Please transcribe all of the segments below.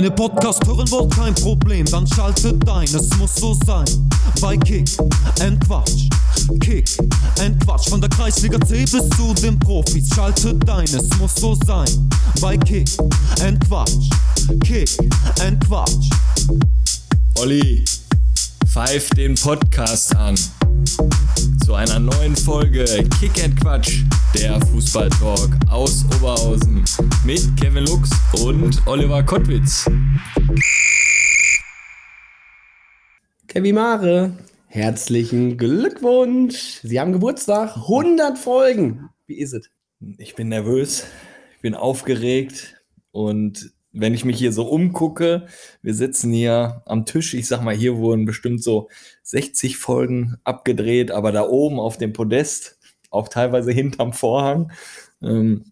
Meine Podcast hören wollt kein Problem, dann schaltet ein, es muss so sein. Bei Kick and Quatsch, Kick and Quatsch, von der Kreisliga C bis zu den Profis, schaltet ein, es muss so sein. Bei Kick and Quatsch, Kick and Quatsch. Olli, pfeif den Podcast an. Zu einer neuen Folge Kick and Quatsch, der Fußballtalk aus Oberhausen mit Kevin Lux und Oliver Kottwitz. Kevin Mare, herzlichen Glückwunsch. Sie haben Geburtstag, 100 Folgen. Wie ist es? Ich bin nervös, ich bin aufgeregt und wenn ich mich hier so umgucke, wir sitzen hier am Tisch, ich sag mal, hier wurden bestimmt so 60 Folgen abgedreht, aber da oben auf dem Podest, auch teilweise hinterm Vorhang, ähm,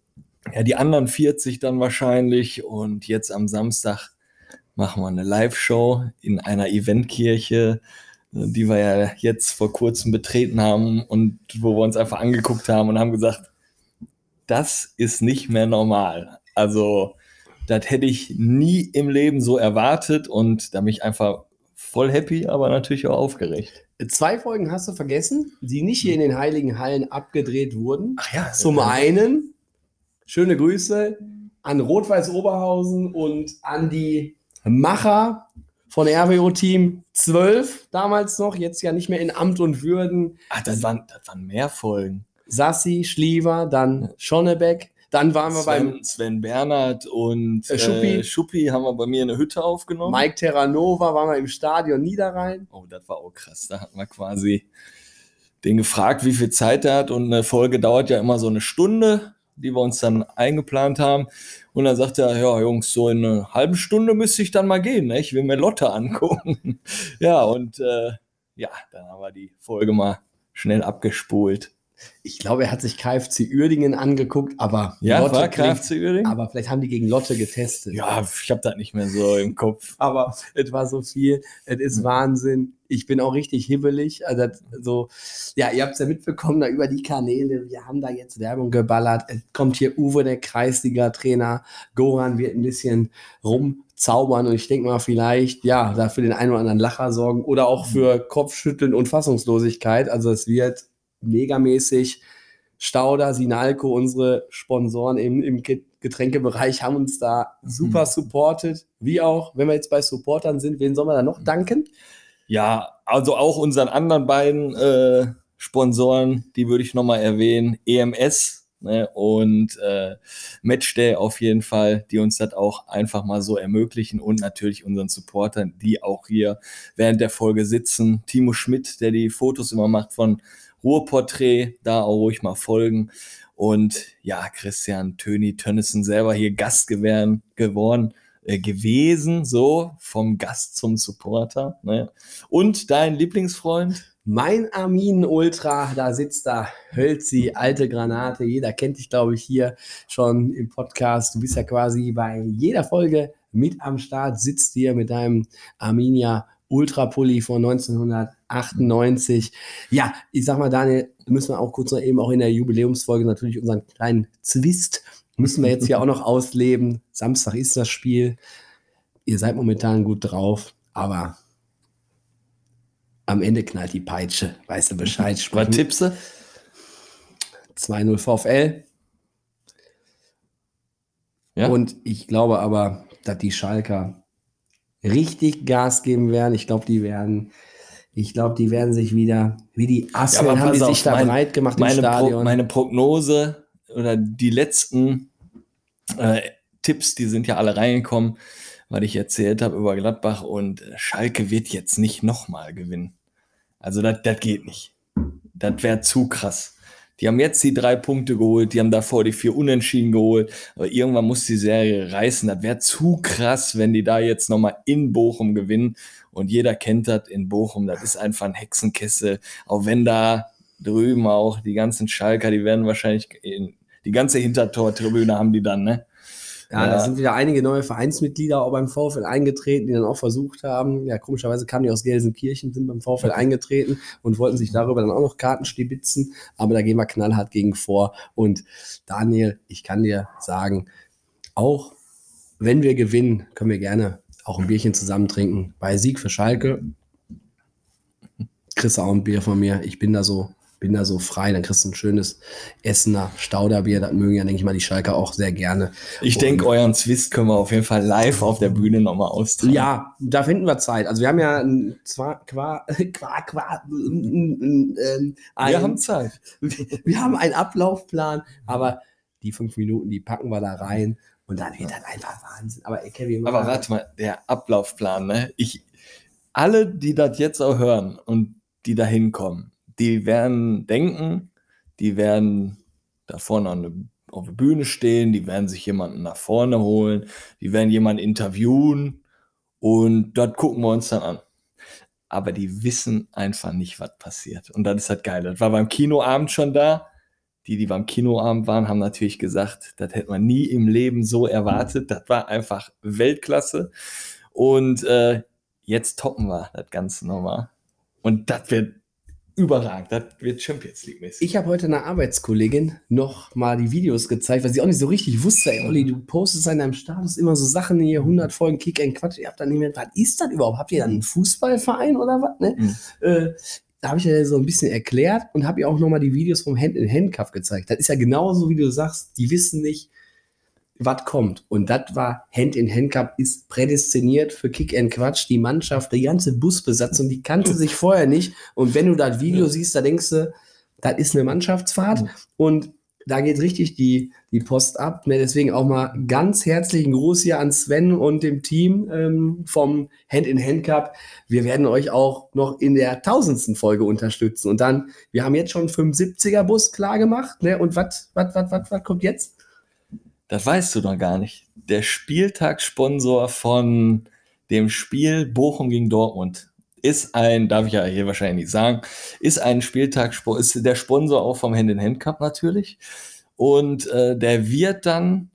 ja, die anderen 40 dann wahrscheinlich und jetzt am Samstag machen wir eine Live-Show in einer Eventkirche, äh, die wir ja jetzt vor kurzem betreten haben und wo wir uns einfach angeguckt haben und haben gesagt, das ist nicht mehr normal. Also, das hätte ich nie im Leben so erwartet und da bin ich einfach voll happy, aber natürlich auch aufgeregt. Zwei Folgen hast du vergessen, die nicht hier in den Heiligen Hallen abgedreht wurden. Ach ja, Zum einen, schöne Grüße an Rot-Weiß Oberhausen und an die Macher von RWO Team 12 damals noch, jetzt ja nicht mehr in Amt und Würden. Ach, das waren, das waren mehr Folgen. Sassi, Schliever, dann Schonnebeck. Dann waren wir beim Sven, Sven Bernhard und Äh, Schuppi. äh, Schuppi haben wir bei mir in der Hütte aufgenommen. Mike Terranova, waren wir im Stadion Niederrhein. Oh, das war auch krass. Da hat man quasi den gefragt, wie viel Zeit er hat. Und eine Folge dauert ja immer so eine Stunde, die wir uns dann eingeplant haben. Und dann sagt er, ja, Jungs, so in einer halben Stunde müsste ich dann mal gehen. Ne? Ich will mir Lotte angucken. ja, und äh, ja, dann haben wir die Folge mal schnell abgespult. Ich glaube, er hat sich KFC Uerdingen angeguckt, aber Ja, Lotte war klingt- KFC Uerdingen? Aber vielleicht haben die gegen Lotte getestet. Ja, ich habe das nicht mehr so im Kopf. aber es war so viel, es ist Wahnsinn. Ich bin auch richtig hibbelig. Also so, ja, ihr habt es ja mitbekommen, da über die Kanäle, wir haben da jetzt Werbung geballert. Es kommt hier Uwe, der Kreisliga-Trainer. Goran wird ein bisschen rumzaubern und ich denke mal, vielleicht, ja, da für den einen oder anderen Lacher sorgen oder auch für Kopfschütteln und Fassungslosigkeit. Also es wird megamäßig. Stauder, Sinalco, unsere Sponsoren im, im Get- Getränkebereich haben uns da super Mhm. supported. Wie auch, wenn wir jetzt bei Supportern sind, wen soll man da noch danken? Ja, also auch unseren anderen beiden äh, Sponsoren, die würde ich nochmal erwähnen, EMS ne, und äh, Matchday auf jeden Fall, die uns das auch einfach mal so ermöglichen und natürlich unseren Supportern, die auch hier während der Folge sitzen. Timo Schmidt, der die Fotos immer macht von Ruhrporträt, da auch ruhig mal folgen. Und ja, Christian Töni Tönnissen selber hier Gast gewähren, geworden, äh, gewesen, so vom Gast zum Supporter. Ne? Und dein Lieblingsfreund? Mein Armin Ultra, da sitzt da Hölzi, alte Granate. Jeder kennt dich, glaube ich, hier schon im Podcast. Du bist ja quasi bei jeder Folge mit am Start, sitzt hier mit deinem Arminia Ultra Pulli von 1998. Ja, ich sag mal, Daniel, müssen wir auch kurz noch eben auch in der Jubiläumsfolge natürlich unseren kleinen Zwist müssen wir jetzt hier auch noch ausleben. Samstag ist das Spiel. Ihr seid momentan gut drauf, aber am Ende knallt die Peitsche. Weißt du Bescheid? Was Sprechen tippst du? 2-0 VfL. Ja? Und ich glaube aber, dass die Schalker richtig Gas geben werden. Ich glaube, die werden, ich glaube, die werden sich wieder, wie die Assen, aber haben die pass sich auf, da mein- breit gemacht im meine, Pro, Stadion. meine Prognose oder die letzten äh, Tipps, die sind ja alle reingekommen, weil ich erzählt habe über Gladbach und äh, Schalke wird jetzt nicht nochmal gewinnen. Also das das geht nicht. Das wäre zu krass. Die haben jetzt die drei Punkte geholt, die haben davor die vier Unentschieden geholt, aber irgendwann muss die Serie reißen. Das wäre zu krass, wenn die da jetzt nochmal in Bochum gewinnen. Und jeder kennt das in Bochum, das ist einfach ein Hexenkessel. Auch wenn da drüben auch die ganzen Schalker, die werden wahrscheinlich in, die ganze Hintertortribüne haben die dann, ne? Ja, Ja. da sind wieder einige neue Vereinsmitglieder auch beim VfL eingetreten, die dann auch versucht haben. Ja, komischerweise kamen die aus Gelsenkirchen, sind beim VfL eingetreten und wollten sich darüber dann auch noch Karten stibitzen. Aber da gehen wir knallhart gegen vor. Und Daniel, ich kann dir sagen, auch wenn wir gewinnen, können wir gerne auch ein Bierchen zusammen trinken. Bei Sieg für Schalke kriegst du auch ein Bier von mir. Ich bin da so, bin da so frei. Dann kriegst du ein schönes Essener Stauderbier. Das mögen ja, denke ich mal, die Schalke auch sehr gerne. Ich denke, euren Zwist können wir auf jeden Fall live auf der Bühne nochmal austragen. Ja, da finden wir Zeit. Also wir haben ja ein- zwar qua, qua, qua, ähm, wir ein- haben Zeit. wir haben einen Ablaufplan, aber die fünf Minuten, die packen wir da rein und dann wird das einfach Wahnsinn. Aber ey, Kevin, Aber warte mal, der Ablaufplan, ne? Ich, alle, die das jetzt auch hören und die da hinkommen, die werden denken, die werden da vorne an der, auf der Bühne stehen, die werden sich jemanden nach vorne holen, die werden jemanden interviewen und dort gucken wir uns dann an. Aber die wissen einfach nicht, was passiert. Und das ist halt geil. Das war beim Kinoabend schon da. Die, die beim Kinoabend waren, haben natürlich gesagt, das hätte man nie im Leben so erwartet. Das war einfach Weltklasse. Und äh, jetzt toppen wir das Ganze nochmal. Und das wird überragend. Das wird Champions League-mäßig. Ich habe heute einer Arbeitskollegin noch mal die Videos gezeigt, weil sie auch nicht so richtig wusste, ey, Olli, du postest in deinem Status immer so Sachen hier, 100 Folgen Kick and Quatsch. Ihr habt dann nicht mehr, was ist das überhaupt? Habt ihr dann einen Fußballverein oder was? Ne? Mhm. Äh, da habe ich ja so ein bisschen erklärt und habe ihr auch noch mal die Videos vom Hand-in-Hand-Cup gezeigt. Das ist ja genauso, wie du sagst, die wissen nicht, was kommt. Und das war Hand-in-Hand-Cup, ist prädestiniert für Kick and Quatsch. Die Mannschaft, die ganze Busbesatzung, die kannte sich vorher nicht. Und wenn du das Video siehst, da denkst du, das ist eine Mannschaftsfahrt. Und da geht richtig die, die Post ab. Deswegen auch mal ganz herzlichen Gruß hier an Sven und dem Team ähm, vom Hand-in-Hand-Cup. Wir werden euch auch noch in der tausendsten Folge unterstützen. Und dann, wir haben jetzt schon 75er-Bus klar gemacht. Ne? Und was kommt jetzt? Das weißt du noch gar nicht. Der Spieltagssponsor von dem Spiel Bochum gegen Dortmund ist ein, darf ich ja hier wahrscheinlich nicht sagen, ist ein Spieltagssponsor, ist der Sponsor auch vom Hand-in-Hand-Cup natürlich. Und äh, der wird dann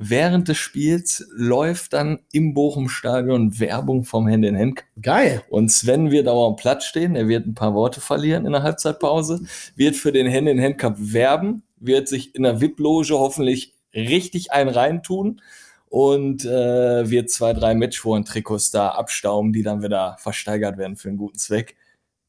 während des Spiels läuft dann im Bochum-Stadion Werbung vom Hand-in-Hand-Cup. Geil. Und Sven wird aber am Platz stehen, er wird ein paar Worte verlieren in der Halbzeitpause, wird für den Hand-in-Hand-Cup werben, wird sich in der VIP-Loge hoffentlich richtig einen reintun und äh, wird zwei, drei Matchwochen-Trikots da abstauben, die dann wieder versteigert werden für einen guten Zweck.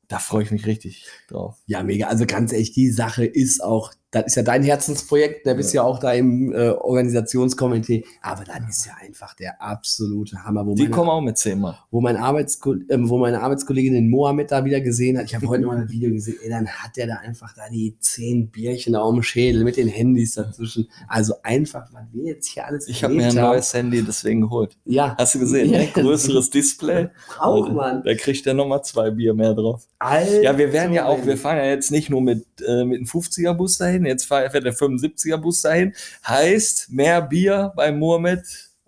Da freue ich mich richtig drauf. Ja, mega. Also ganz ehrlich, die Sache ist auch, das ist ja dein Herzensprojekt, da bist ja, auch da im äh, Organisationskomitee, aber das ist ja einfach der absolute Hammer, wo Die meine, kommen auch mit zehnmal. wo, mein Arbeitsko ähm, wo meine Arbeitskollegin den Mohammed da wieder gesehen hat. Ich habe heute mal ein Video gesehen, ey, dann hat der da einfach da die zehn Bierchen auf dem Schädel mit den Handys dazwischen. Also einfach, was wir jetzt hier alles Ich habe mir ein haben. neues Handy deswegen geholt. Ja, Hast du gesehen, ne? größeres Display. Braucht man. Da kriegt er nochmal zwei Bier mehr drauf. Alter, Ja, wir werden ja auch, wir fahren ja jetzt nicht nur mit, äh, mit einem 50er-Bus dahin, jetzt fahr- fährt der 75er-Bus dahin. Heißt, mehr Bier bei Mohammed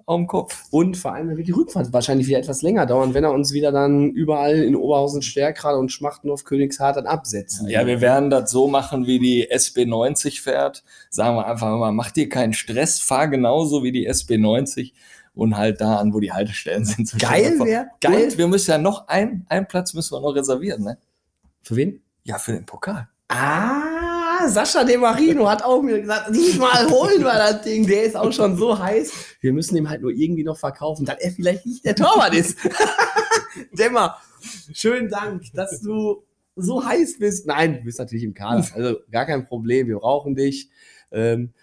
auf dem Kopf. Und vor allem wird die Rückfahrt wahrscheinlich wieder etwas länger dauern, wenn er uns wieder dann überall in Oberhausen, Stärkrade und Schmachtendorf, Königshardt dann absetzt. Ja, wir werden das so machen, wie die SB90 fährt. Sagen wir einfach mal, mach dir keinen Stress, fahr genauso wie die SB90 und halt da an, wo die Haltestellen sind. So Geil schnell wär, Und geil. wir müssen ja noch ein, einen Platz müssen wir noch reservieren, ne? Für wen? Ja, für den Pokal. Ah, Sascha De Marino hat auch mir gesagt, diesmal holen wir das Ding. Der ist auch schon so heiß. Wir müssen ihm halt nur irgendwie noch verkaufen, dass er vielleicht nicht der Torwart ist. Dämmer, schönen Dank, dass du so heiß bist. Nein, du bist natürlich im Kader. Also gar kein Problem. Wir brauchen dich. Ähm,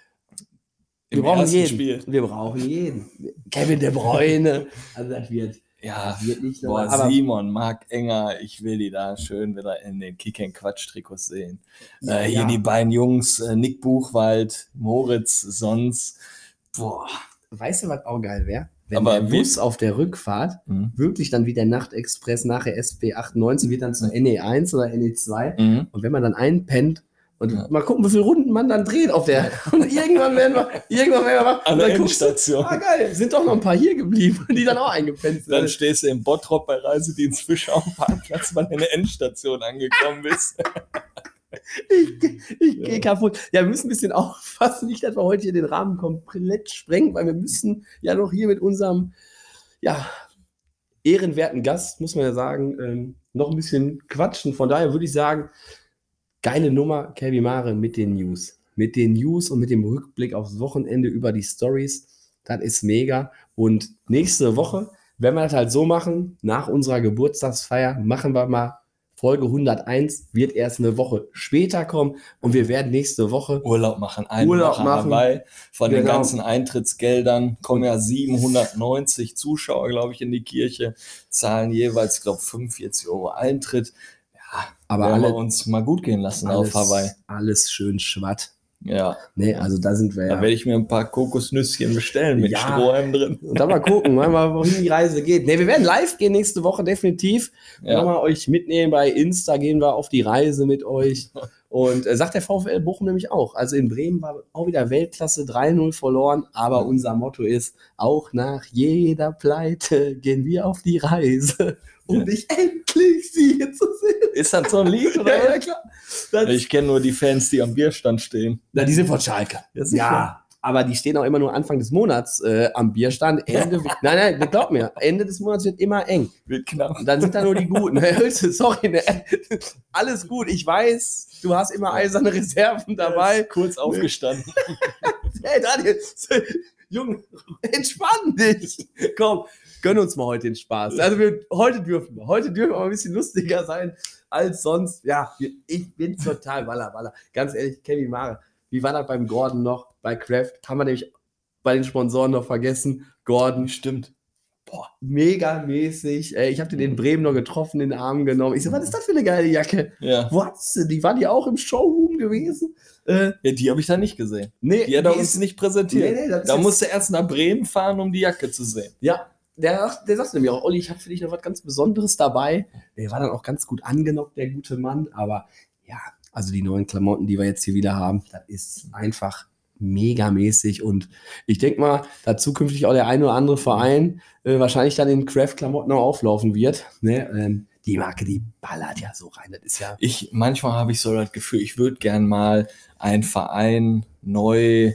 wir Im brauchen jeden. Spiel. Wir brauchen jeden. Kevin De Bruyne. Also das wird, Ja, wird nicht boah, Simon, Marc Enger, ich will die da schön wieder in den Kick Quatsch Trikots sehen. Ja, äh, hier ja. die beiden Jungs, äh, Nick Buchwald, Moritz, sonst. Boah. weißt du, was auch geil wäre? Wenn Aber der Bus auf der Rückfahrt Mhm. wirklich dann wie der Nachtexpress nachher SB 98 wird dann zur NE1 oder NE2. Mhm. Und wenn man dann einpennt und Ja. mal gucken, wie viele Runden man dann dreht auf der. Und irgendwann werden wir, irgendwann werden wir. An der guckst du, Endstation. ah geil, sind doch noch ein paar hier geblieben, die dann auch eingepennt sind. Dann stehst du im Bottrop bei Reisedienst Fischer am Parkplatz, weil du in der Endstation angekommen bist. Ich, ich gehe Ja. kaputt. Ja, wir müssen ein bisschen aufpassen, nicht, dass wir heute hier den Rahmen komplett sprengen, weil wir müssen ja noch hier mit unserem, ja, ehrenwerten Gast, muss man ja sagen, ähm, noch ein bisschen quatschen. Von daher würde ich sagen, geile Nummer, Kevin Mare mit den News. Mit den News und mit dem Rückblick aufs Wochenende über die Stories. Das ist mega. Und nächste Woche, wenn wir das halt so machen, nach unserer Geburtstagsfeier, machen wir mal Folge 101, wird erst eine Woche später kommen und wir werden nächste Woche Urlaub machen, eine Urlaub machen. Hawaii. Von den Genau. ganzen Eintrittsgeldern kommen ja 790 Zuschauer, glaube ich, in die Kirche, zahlen jeweils, glaube 45 Euro Eintritt. Aber wir alle, uns mal gut gehen lassen alles, auf Hawaii. alles schön schwatt. Ja, Nee, also da sind wir da ja. werde ich mir ein paar Kokosnüsschen bestellen mit Ja. Strohhalm drin. Und dann mal gucken, mal, mal, wohin die Reise geht. Nee, wir werden live gehen nächste Woche, definitiv. Ja. Nochmal euch mitnehmen. Bei Insta gehen wir auf die Reise mit euch. Und äh, sagt der VfL Bochum nämlich auch. Also in Bremen war auch wieder Weltklasse 3-0 verloren. Aber unser Motto ist, auch nach jeder Pleite gehen wir auf die Reise, um Ja. dich endlich sie zu sehen. Ist das so ein Lied, oder? Ja, ja, klar. Das, Ich kenne nur die Fans, die am Bierstand stehen. na, die sind von Schalke. Ja, aber die stehen auch immer nur Anfang des Monats äh, am Bierstand. Ende, nein, nein, glaub mir, Ende des Monats wird immer eng. Wird knapp. Und dann sind da nur die Guten. Herr Hölze, sorry, ne? alles gut. Ich weiß, du hast immer eiserne Reserven dabei. Kurz aufgestanden. Hey, Daniel, Junge, entspann dich. Komm, gönn uns mal heute den Spaß. Also wir, heute dürfen wir. Heute dürfen wir ein bisschen lustiger sein als sonst. Ja, ich bin total Waller, Waller. Ganz ehrlich, Kevin Mare, wie war das beim Gordon noch? Bei Kraft haben wir nämlich bei den Sponsoren noch vergessen. Gordon, Stimmt. Boah, mega mäßig. Ey, ich habe den in Bremen noch getroffen, in den Arm genommen. Ich so, was ist das für eine geile Jacke? Ja. Wo hast du die? War die auch im Showroom gewesen? Äh, ja, die habe ich da nicht gesehen. nee, Die hat er uns nicht präsentiert. Nee, nee, da musste er erst nach Bremen fahren, um die Jacke zu sehen. Ja, der, der sagt nämlich auch, Olli, ich habe für dich noch was ganz Besonderes dabei. Der war dann auch ganz gut angenockt, der gute Mann. Aber ja, also die neuen Klamotten, die wir jetzt hier wieder haben, das ist einfach megamäßig. Und ich denke mal, da zukünftig auch der ein oder andere Verein äh, wahrscheinlich dann in Craft-Klamotten auch auflaufen wird. Ne? Ähm, die Marke, die ballert ja so rein. Das ist ja. Ich, manchmal habe ich so das Gefühl, ich würde gern mal einen Verein neu,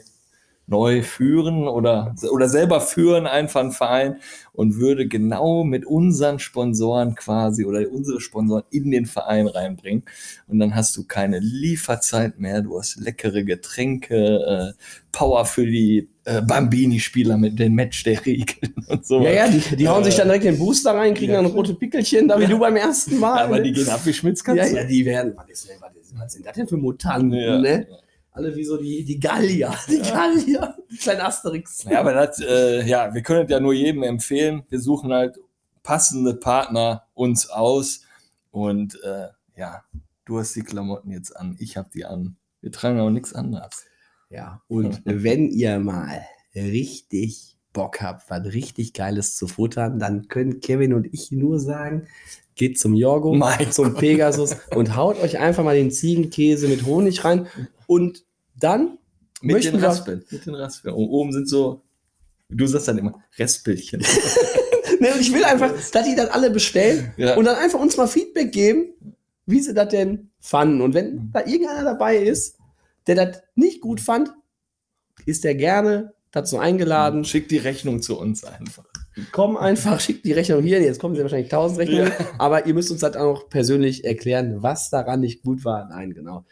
neu führen oder, oder selber führen, einfach einen Verein und würde genau mit unseren Sponsoren quasi oder unsere Sponsoren in den Verein reinbringen. Und dann hast du keine Lieferzeit mehr, du hast leckere Getränke, äh, Power für die äh, Bambini-Spieler mit den Match der Regeln und so. Ja, ja, die, die hauen Äh, sich dann direkt den Booster rein, kriegen ja. dann rote Pickelchen, da wie du beim ersten Mal. aber die gehen ab wie Schmitzkatze. Ja, ja, die werden. Was, ist, was, ist, was sind das denn für Mutanten, Ja. ne? Alle wie so die, die Gallier. Die Gallier. Die kleinen Asterix. Ja, aber das, äh, ja, wir können ja nur jedem empfehlen. Wir suchen halt passende Partner uns aus. Und äh, ja, du hast die Klamotten jetzt an, ich habe die an. Wir tragen auch nichts anderes. Ja, und wenn ihr mal richtig Bock habt, was richtig Geiles zu futtern, dann können Kevin und ich nur sagen, geht zum Jorgo, Mein zum Pegasus und haut euch einfach mal den Ziegenkäse mit Honig rein. Und dann Mit möchten den wir- Raspeln. Mit den Raspeln. Und oben sind so, du sagst dann immer, Restbildchen. Ne, und ich will einfach, dass die das alle bestellen Ja. und dann einfach uns mal Feedback geben, wie sie das denn fanden. Und Mhm. wenn da irgendeiner dabei ist, der das nicht gut fand, ist der gerne dazu eingeladen. Schick die Rechnung zu uns einfach. Komm einfach, schickt die Rechnung hier. Jetzt kommen sie wahrscheinlich tausend Rechnungen, Ja. aber ihr müsst uns das auch noch persönlich erklären, was daran nicht gut war. Nein, genau.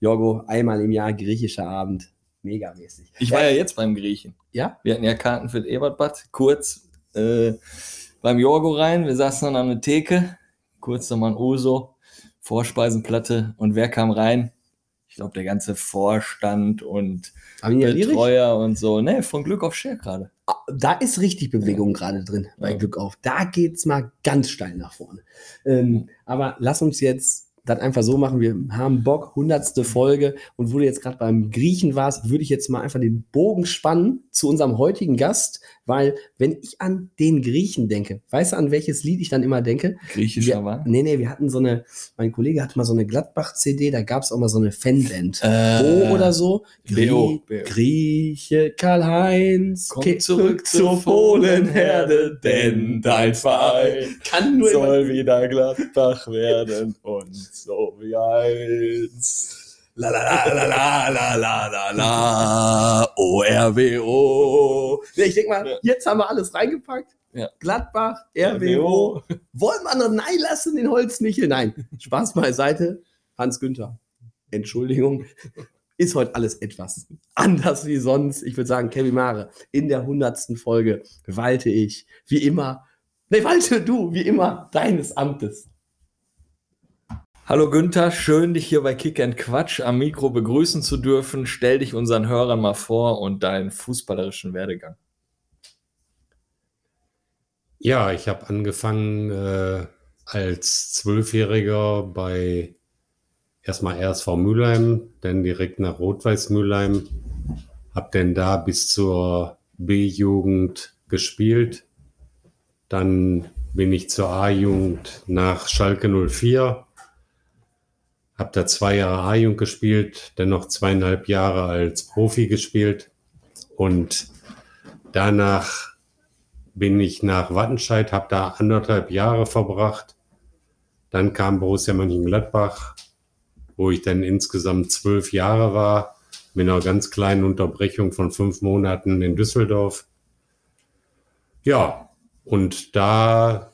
Jorgo, einmal im Jahr griechischer Abend. Megamäßig. Ich war ja jetzt beim Griechen. Ja? Wir hatten ja Karten für Ebertbad. Kurz äh, beim Jorgo rein. Wir saßen dann an der Theke. Kurz nochmal ein Uso. Vorspeisenplatte. Und wer kam rein? Ich glaube, der ganze Vorstand und? Betreuer und so. Ne, von Glück auf Share gerade. Da ist richtig Bewegung gerade drin bei Ja. Glück auf. Da geht's mal ganz steil nach vorne. Ähm, aber lass uns jetzt das einfach so machen. Wir haben Bock, hundertste Folge. Und wo du jetzt gerade beim Griechen warst, würde ich jetzt mal einfach den Bogen spannen zu unserem heutigen Gast. Weil, wenn ich an den Griechen denke, weißt du, an welches Lied ich dann immer denke? Griechischer wir, war. Nee, nee, wir hatten so eine, mein Kollege hatte mal so eine Gladbach-CD, da gab es auch mal so eine Fanband. Äh, O oder so. Grie- B.O.. Grieche Karl-Heinz, Komm zurück zur Fohlenherde, denn dein Verein kann nur soll wieder Gladbach werden und so wie einst. La la la la la la la la la ORWO. Nee, ich denke mal, jetzt haben wir alles reingepackt. Ja. Gladbach, RWO. Wollen wir noch Nein lassen, den Holzmichel? Nein. Spaß beiseite. Hans Günther. Entschuldigung. ist heute alles etwas anders wie sonst. Ich würde sagen, Kevin Mare, in der hundertsten Folge walte ich wie immer, ne, walte du wie immer deines Amtes. Hallo Günther, schön dich hier bei Kick and Quatsch am Mikro begrüßen zu dürfen. Stell dich unseren Hörern mal vor und deinen fußballerischen Werdegang. Ja, ich habe angefangen äh, als Zwölfjähriger bei erstmal RSV Mülheim, dann direkt nach Rot-Weiß Mülheim. Hab dann da bis zur B-Jugend gespielt. Dann bin ich zur A-Jugend nach Schalke 04 habe da zwei Jahre A-Jugend gespielt, dann noch zweieinhalb Jahre als Profi gespielt und danach bin ich nach Wattenscheid, habe da anderthalb Jahre verbracht. Dann kam Borussia Mönchengladbach, wo ich dann insgesamt zwölf Jahre war, mit einer ganz kleinen Unterbrechung von fünf Monaten in Düsseldorf. Ja, und da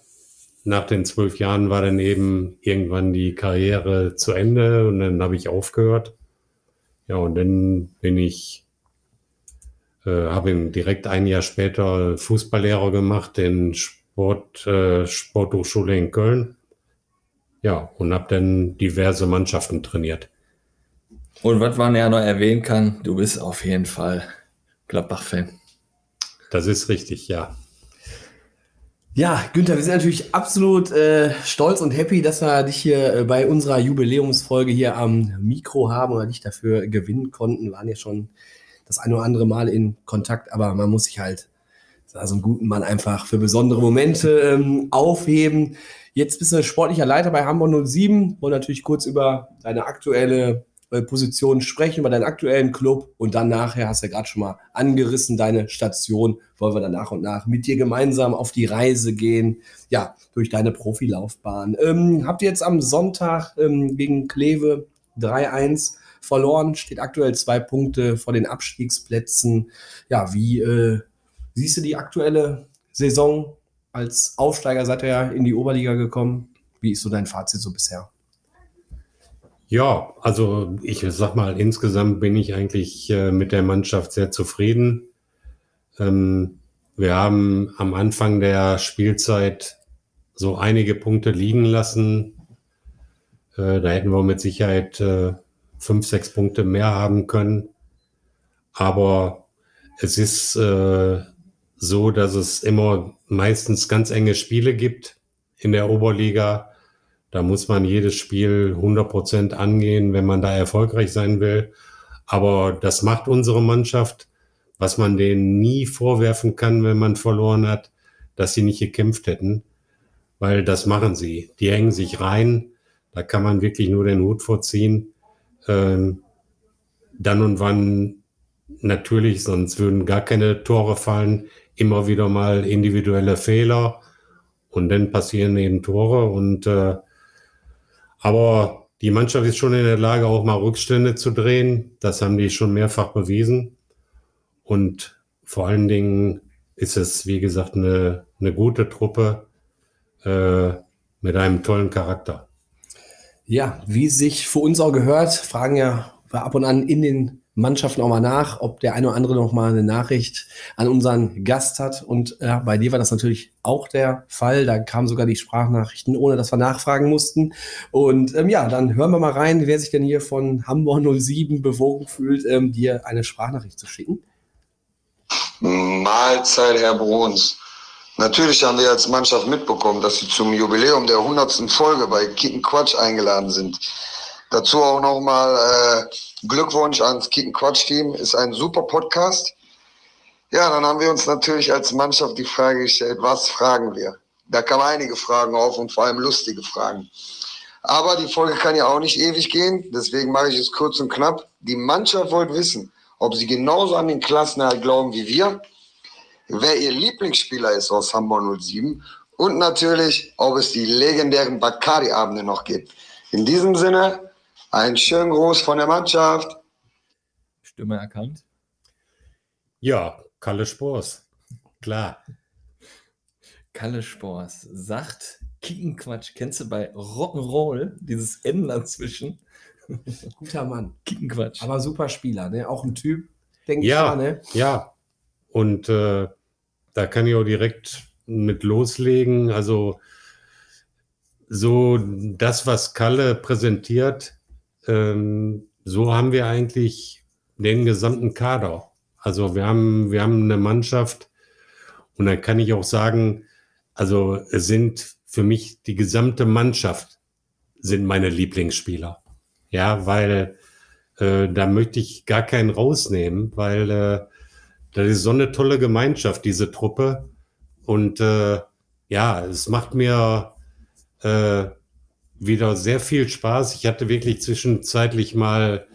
nach den zwölf Jahren war dann eben irgendwann die Karriere zu Ende und dann habe ich aufgehört. Ja, und dann bin ich, äh, habe direkt ein Jahr später Fußballlehrer gemacht in Sport, äh, Sporthochschule in Köln. Ja, und habe dann diverse Mannschaften trainiert. Und was man ja noch erwähnen kann, du bist auf jeden Fall Gladbach-Fan. Das ist richtig, ja. Ja, Günther, wir sind natürlich absolut äh, stolz und happy, dass wir dich hier äh, bei unserer Jubiläumsfolge hier am Mikro haben oder dich dafür gewinnen konnten. Wir waren ja schon das ein oder andere Mal in Kontakt, aber man muss sich halt so einen guten Mann einfach für besondere Momente ähm, aufheben. Jetzt bist du sportlicher Leiter bei Hamburg 07 und natürlich kurz über deine aktuelle äh, Position sprechen, über deinen aktuellen Club und dann nachher, hast du ja gerade schon mal angerissen, deine Station, wollen wir dann nach und nach mit dir gemeinsam auf die Reise gehen, ja, durch deine Profilaufbahn. Ähm, habt ihr jetzt am Sonntag ähm, gegen Kleve 3-1 verloren, steht aktuell zwei Punkte vor den Abstiegsplätzen. Ja, wie äh, siehst du die aktuelle Saison als Aufsteiger? Seid ihr ja in die Oberliga gekommen. Wie ist so dein Fazit so bisher? Ja, also ich sag mal, insgesamt bin ich eigentlich äh, mit der Mannschaft sehr zufrieden. Ähm, wir haben am Anfang der Spielzeit so einige Punkte liegen lassen. Äh, da hätten wir mit Sicherheit äh, fünf, sechs Punkte mehr haben können. Aber es ist äh, so, dass es immer meistens ganz enge Spiele gibt in der Oberliga da muss man jedes Spiel 100 Prozent angehen, wenn man da erfolgreich sein will. Aber das macht unsere Mannschaft, was man denen nie vorwerfen kann, wenn man verloren hat, dass sie nicht gekämpft hätten, weil das machen sie. Die hängen sich rein. Da kann man wirklich nur den Hut vorziehen. Ähm, dann und wann natürlich, sonst würden gar keine Tore fallen. Immer wieder mal individuelle Fehler und dann passieren eben Tore und äh, aber die Mannschaft ist schon in der Lage, auch mal Rückstände zu drehen. Das haben die schon mehrfach bewiesen. Und vor allen Dingen ist es, wie gesagt, eine, eine gute Truppe äh, mit einem tollen Charakter. Ja, wie sich für uns auch gehört, fragen ja ab und an in den Mannschaften auch mal nach, ob der eine oder andere noch mal eine Nachricht an unseren Gast hat. Und ja, bei dir war das natürlich auch der Fall. Da kamen sogar die Sprachnachrichten, ohne dass wir nachfragen mussten. Und ähm, ja, dann hören wir mal rein, wer sich denn hier von Hamburg 07 bewogen fühlt, ähm, dir eine Sprachnachricht zu schicken. Mahlzeit, Herr Bruns. Natürlich haben wir als Mannschaft mitbekommen, dass Sie zum Jubiläum der 100. Folge bei Kicken Quatsch eingeladen sind. Dazu auch nochmal äh, Glückwunsch ans Kicken Quatsch Team. Ist ein super Podcast. Ja, dann haben wir uns natürlich als Mannschaft die Frage gestellt, was fragen wir? Da kamen einige Fragen auf und vor allem lustige Fragen. Aber die Folge kann ja auch nicht ewig gehen, deswegen mache ich es kurz und knapp. Die Mannschaft wollte wissen, ob sie genauso an den Klassenerhalt glauben wie wir, wer ihr Lieblingsspieler ist aus Hamburg 07 und natürlich, ob es die legendären Bacardi-Abende noch gibt. In diesem Sinne, ein schönen Gruß von der Mannschaft. Stimme erkannt? Ja, Kalle Spors. Klar. Kalle Spors sagt Kiekenquatsch. Kennst du bei Rock'n'Roll dieses N dazwischen? Guter Mann. Kickenquatsch. Aber super Spieler, ne? Auch ein Typ, denke ich Ja, mal, ne? ja. Und äh, da kann ich auch direkt mit loslegen. Also so das, was Kalle präsentiert, ähm, so haben wir eigentlich den gesamten Kader. Also wir haben, wir haben eine Mannschaft und dann kann ich auch sagen, also es sind für mich die gesamte Mannschaft sind meine Lieblingsspieler. Ja, weil äh, da möchte ich gar keinen rausnehmen, weil äh, das ist so eine tolle Gemeinschaft, diese Truppe. Und äh, ja, es macht mir äh, wieder sehr viel Spaß. Ich hatte wirklich zwischenzeitlich mal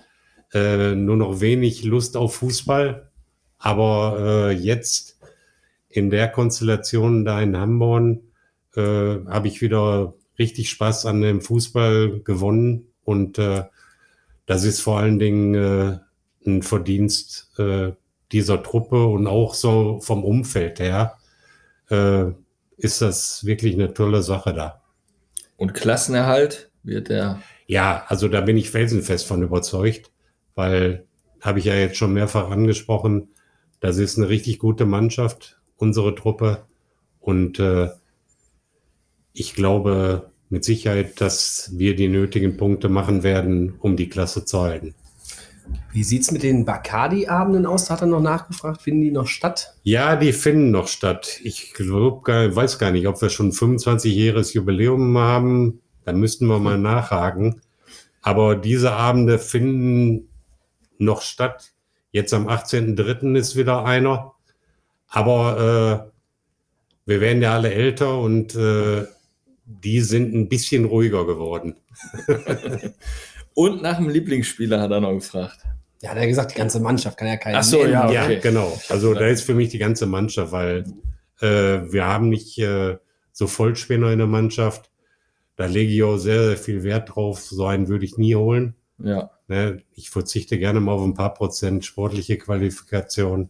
äh, nur noch wenig Lust auf Fußball. Aber äh, jetzt in der Konstellation da in Hamburg äh, habe ich wieder richtig Spaß an dem Fußball gewonnen. Und äh, das ist vor allen Dingen äh, ein Verdienst äh, dieser Truppe und auch so vom Umfeld her äh, ist das wirklich eine tolle Sache da. Und Klassenerhalt wird der. Ja, also da bin ich felsenfest von überzeugt, weil habe ich ja jetzt schon mehrfach angesprochen, das ist eine richtig gute Mannschaft, unsere Truppe. Und äh, ich glaube mit Sicherheit, dass wir die nötigen Punkte machen werden, um die Klasse zu halten. Wie sieht's mit den Bacardi-Abenden aus? Hat er noch nachgefragt. Finden die noch statt? Ja, die finden noch statt. Ich glaube, weiß gar nicht, ob wir schon 25-jähriges Jubiläum haben. Da müssten wir mal nachhaken. Aber diese Abende finden noch statt. Jetzt am 18.03. ist wieder einer. Aber äh, wir werden ja alle älter und äh, die sind ein bisschen ruhiger geworden. Und nach dem Lieblingsspieler hat er noch gefragt. Ja, der hat gesagt, die ganze Mannschaft kann ja keiner Ach so, nennen. ja, Ja, okay. genau. Also da ist für mich die ganze Mannschaft, weil äh, wir haben nicht äh, so Vollspinner in der Mannschaft. Da lege ich auch sehr, sehr viel Wert drauf. So einen würde ich nie holen. Ja. Ne? Ich verzichte gerne mal auf ein paar Prozent sportliche Qualifikation,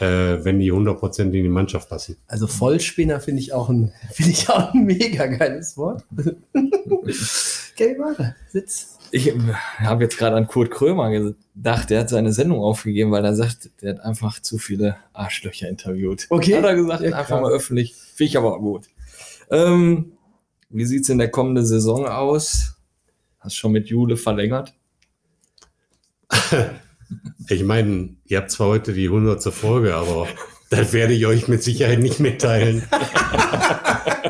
äh, wenn die 100 Prozent in die Mannschaft passen. Also Vollspinner finde ich auch ein, finde ich auch ein mega geiles Wort. Gelber, Sitz. Ich habe jetzt gerade an Kurt Krömer gedacht, der hat seine Sendung aufgegeben, weil er sagt, der hat einfach zu viele Arschlöcher interviewt. Okay. Hat er gesagt, Ja, einfach mal öffentlich. Finde ich aber auch gut. Ähm, wie sieht es in der kommenden Saison aus? Hast schon mit Jule verlängert? Ich meine, ihr habt zwar heute die 100. Folge, aber das werde ich euch mit Sicherheit nicht mitteilen.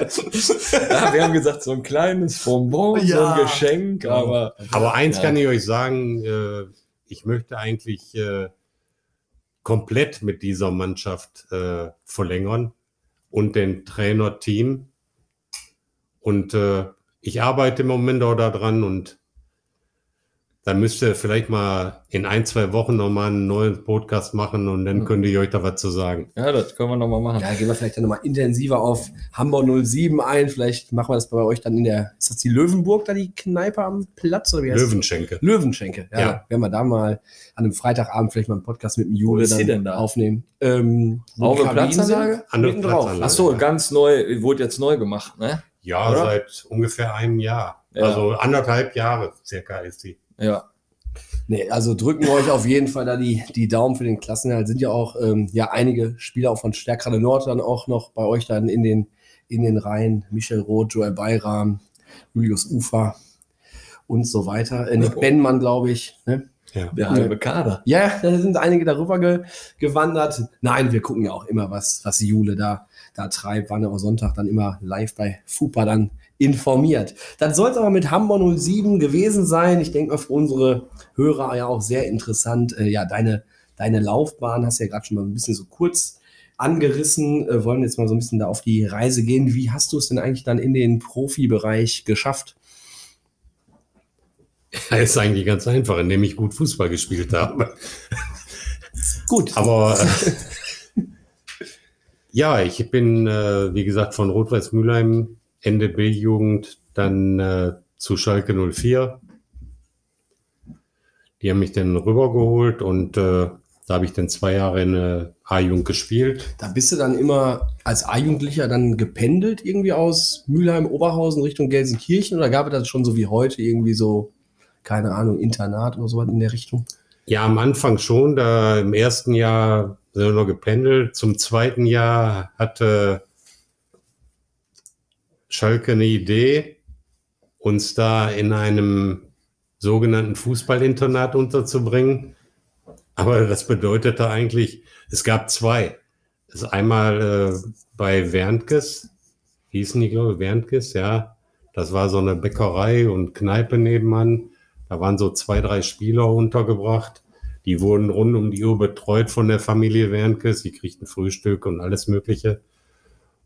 Ja, wir haben gesagt, so ein kleines Bonbon, so Ja. ein Geschenk, aber Aber eins Ja. kann ich euch sagen, äh, ich möchte eigentlich äh, komplett mit dieser Mannschaft äh, verlängern und den Trainerteam. Und äh, ich arbeite im Moment auch daran und dann müsst ihr vielleicht mal in ein, zwei Wochen nochmal einen neuen Podcast machen und dann Mhm. könnte ich euch da was zu sagen. ja, das können wir nochmal machen. Ja, gehen wir vielleicht dann nochmal intensiver auf Hamburg 07 ein. Vielleicht machen wir das bei euch dann in der, ist das die Löwenburg, da die Kneipe am Platz? Oder wie heißt Löwenschenke. Löwenschenke, ja. Ja. Werden wir da mal an einem Freitagabend vielleicht mal einen Podcast mit dem Jule denn da? aufnehmen. Ähm, der Kabinen Platzanlage? sind? An der Mitten drauf. Platzanlage. Ach so, ganz neu, wurde jetzt neu gemacht, ne? Ja, Oder? seit ungefähr einem Jahr. Ja. Also anderthalb Jahre circa ist die. Ja. Nee, also drücken wir euch auf jeden Fall da die, die Daumen für den Klassenerhalt. Sind ja auch ähm, ja, einige Spieler auch von Stärkrade Nord dann auch noch bei euch dann in den, in den Reihen. Michel Roth, Joel Bayram, Julius Ufer und so weiter. Äh, Nick. Benmann, glaube ich. Ne? Ja. Der halbe Kader. Ja, da sind einige darüber ge gewandert. Nein, wir gucken ja auch immer, was, was Jule da, da treibt. Waren ja auch Sonntag dann immer live bei FUPA dann informiert. Dann soll es aber mit Hamburg 07 gewesen sein. Ich denke mal für unsere Hörer ja auch sehr interessant. Äh, ja, deine, deine Laufbahn hast du ja gerade schon mal ein bisschen so kurz angerissen. Äh, wollen jetzt mal so ein bisschen da auf die Reise gehen. Wie hast du es denn eigentlich dann in den Profibereich geschafft? Ja, ist eigentlich ganz einfach, indem ich gut Fußball gespielt habe. Gut. Aber äh, ja, ich bin, äh, wie gesagt, von Rot-Weiß Mülheim, Ende B-Jugend, dann äh, zu Schalke 04. Die haben mich dann rübergeholt und äh, da habe ich dann zwei Jahre in der A-Jugend gespielt. Da bist du dann immer als A-Jugendlicher dann gependelt irgendwie aus Mülheim, Oberhausen Richtung Gelsenkirchen oder gab es das schon so wie heute irgendwie so keine Ahnung, Internat oder sowas in der Richtung? Ja, am Anfang schon. Da im ersten Jahr sind wir noch gependelt. Zum zweiten Jahr hatte Schalke eine Idee, uns da in einem sogenannten Fußballinternat unterzubringen. Aber das bedeutete eigentlich, es gab zwei. Das einmal äh, bei Werntges, hießen die, glaube ich, Werntges, ja. Das war so eine Bäckerei und Kneipe nebenan. Da waren so zwei, drei Spieler untergebracht. Die wurden rund um die Uhr betreut von der Familie Wernkes. Die kriegten Frühstück und alles Mögliche.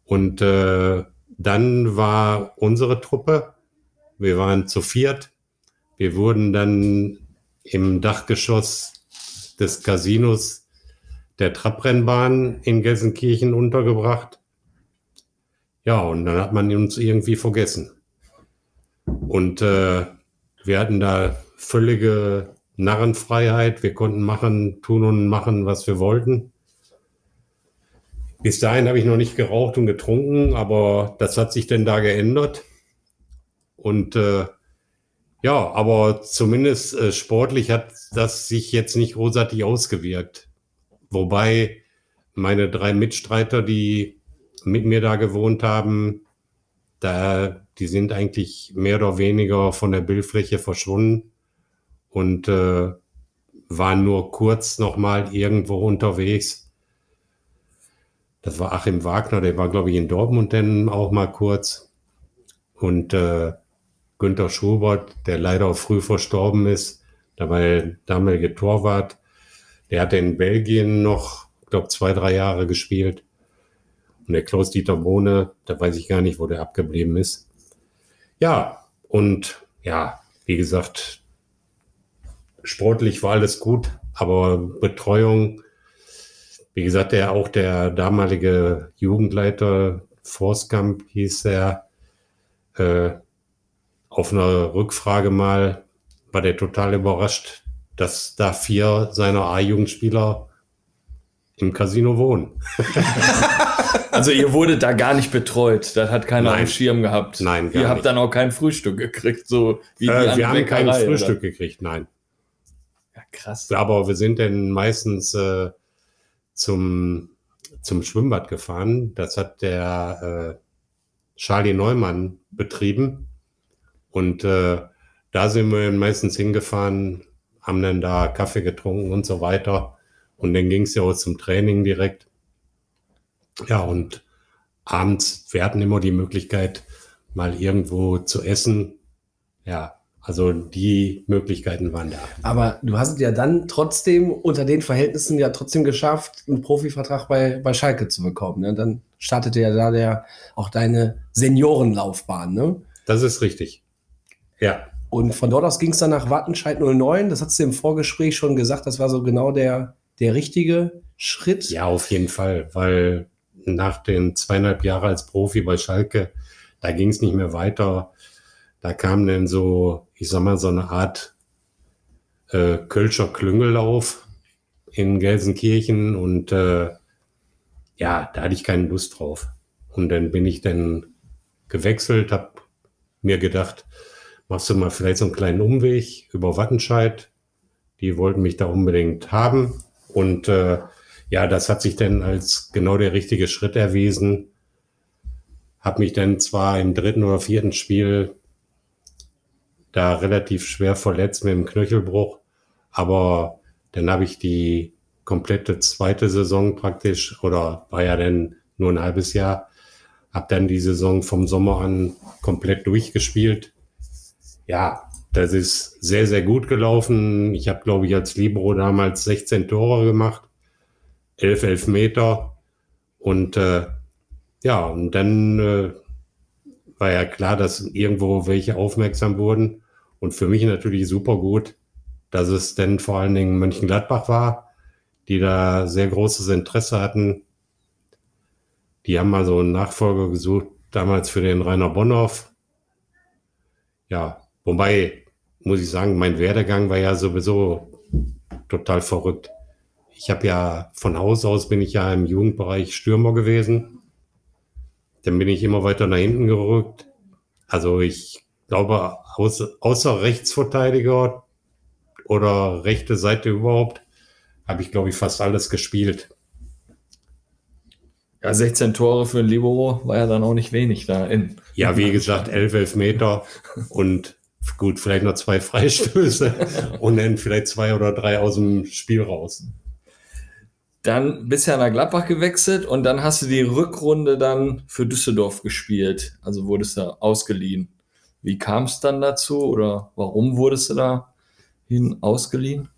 Und äh, dann war unsere Truppe, wir waren zu viert. Wir wurden dann im Dachgeschoss des Casinos der Trabrennbahn in Gelsenkirchen untergebracht. Ja, und dann hat man uns irgendwie vergessen. Und äh, wir hatten da völlige Narrenfreiheit. Wir konnten machen, tun und machen, was wir wollten. Bis dahin habe ich noch nicht geraucht und getrunken, aber das hat sich denn da geändert. Und äh, ja, aber zumindest äh, sportlich hat das sich jetzt nicht großartig ausgewirkt. Wobei meine drei Mitstreiter, die mit mir da gewohnt haben, da, die sind eigentlich mehr oder weniger von der Bildfläche verschwunden und äh, waren nur kurz noch mal irgendwo unterwegs. Das war Achim Wagner, der war, glaube ich, in Dortmund dann auch mal kurz. Und äh, Günter Schubert, der leider auch früh verstorben ist, der damalige Torwart. Der hatte in Belgien noch, glaube zwei, drei Jahre gespielt. Und der Klaus-Dieter Bohne, da weiß ich gar nicht, wo der abgeblieben ist. Ja, und ja, wie gesagt, sportlich war alles gut, aber Betreuung, wie gesagt, der auch der damalige Jugendleiter Forskamp hieß er, äh, auf einer Rückfrage mal war der total überrascht, dass da vier seiner A-Jugendspieler im Casino wohnen. Also ihr wurdet da gar nicht betreut. Das hat keiner Nein. Schirm gehabt. Nein, gar Ihr habt nicht. dann auch kein Frühstück gekriegt, so wie Äh, wir haben kein Frühstück oder? gekriegt, nein. Ja, krass. Aber wir sind dann meistens äh, zum, zum Schwimmbad gefahren. Das hat der äh, Charlie Neumann betrieben. Und äh, da sind wir meistens hingefahren, haben dann da Kaffee getrunken und so weiter. Und dann ging es ja auch zum Training direkt. Ja, und abends, wir hatten immer die Möglichkeit, mal irgendwo zu essen. Ja, also die Möglichkeiten waren da. Aber du hast es ja dann trotzdem unter den Verhältnissen ja trotzdem geschafft, einen Profivertrag bei, bei Schalke zu bekommen. Ne? Dann startete ja da der, auch deine Seniorenlaufbahn. Ne? Das ist richtig. Ja, Und von dort aus ging es dann nach Wattenscheid 09. Das hast du im Vorgespräch schon gesagt, das war so genau der, der richtige Schritt. ja, auf jeden Fall, weil nach den zweieinhalb Jahren als Profi bei Schalke, da ging es nicht mehr weiter. Da kam dann so, ich sag mal, so eine Art äh, Kölscher Klüngel auf in Gelsenkirchen und äh, ja, da hatte ich keine Lust drauf. Und dann bin ich dann gewechselt, habe mir gedacht, machst du mal vielleicht so einen kleinen Umweg über Wattenscheid. Die wollten mich da unbedingt haben. Und äh, ja, das hat sich dann als genau der richtige Schritt erwiesen. Hab mich dann zwar im dritten oder vierten Spiel da relativ schwer verletzt mit dem Knöchelbruch, aber dann habe ich die komplette zweite Saison praktisch, oder war ja dann nur ein halbes Jahr, hab dann die Saison vom Sommer an komplett durchgespielt. Ja, das ist sehr, sehr gut gelaufen. Ich habe, glaube ich, als Libero damals 16 Tore gemacht, 11 Elfmeter und äh, ja, und dann äh, war ja klar, dass irgendwo welche aufmerksam wurden. Und für mich natürlich super gut, dass es dann vor allen Dingen Mönchengladbach war, die da sehr großes Interesse hatten. Die haben mal so einen Nachfolger gesucht, damals für den Rainer Bonhoff. Ja, wobei, muss ich sagen, mein Werdegang war ja sowieso total verrückt. Ich habe ja von Haus aus bin ich ja im Jugendbereich Stürmer gewesen. Dann bin ich immer weiter nach hinten gerückt. Also ich glaube, außer, außer Rechtsverteidiger oder rechte Seite überhaupt, habe ich, glaube ich, fast alles gespielt. Ja, 16 Tore für ein Libero war ja dann auch nicht wenig da in. Ja, wie gesagt, 11 Elfmeter und gut, vielleicht noch zwei Freistöße und dann vielleicht zwei oder drei aus dem Spiel raus. Dann bist du ja nach Gladbach gewechselt und dann hast du die Rückrunde dann für Düsseldorf gespielt. Also wurdest du ausgeliehen. Wie kam es dann dazu oder warum wurdest du da hin ausgeliehen?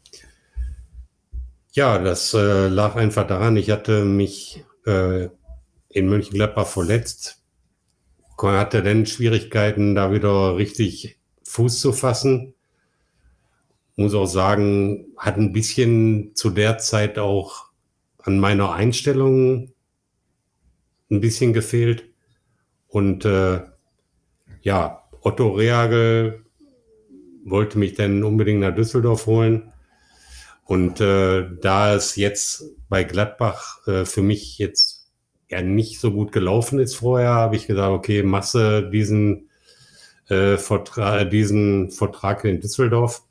Ja, das äh, lag einfach daran, ich hatte mich äh, in Mönchengladbach verletzt, hatte dann Schwierigkeiten, da wieder richtig Fuß zu fassen. Muss auch sagen, hat ein bisschen zu der Zeit auch an meiner Einstellung ein bisschen gefehlt. Und äh, ja, Otto Reagel wollte mich dann unbedingt nach Düsseldorf holen. Und äh, da es jetzt bei Gladbach äh, für mich jetzt ja nicht so gut gelaufen ist vorher, habe ich gesagt, okay, Masse diesen, äh, Vertra diesen Vertrag in Düsseldorf.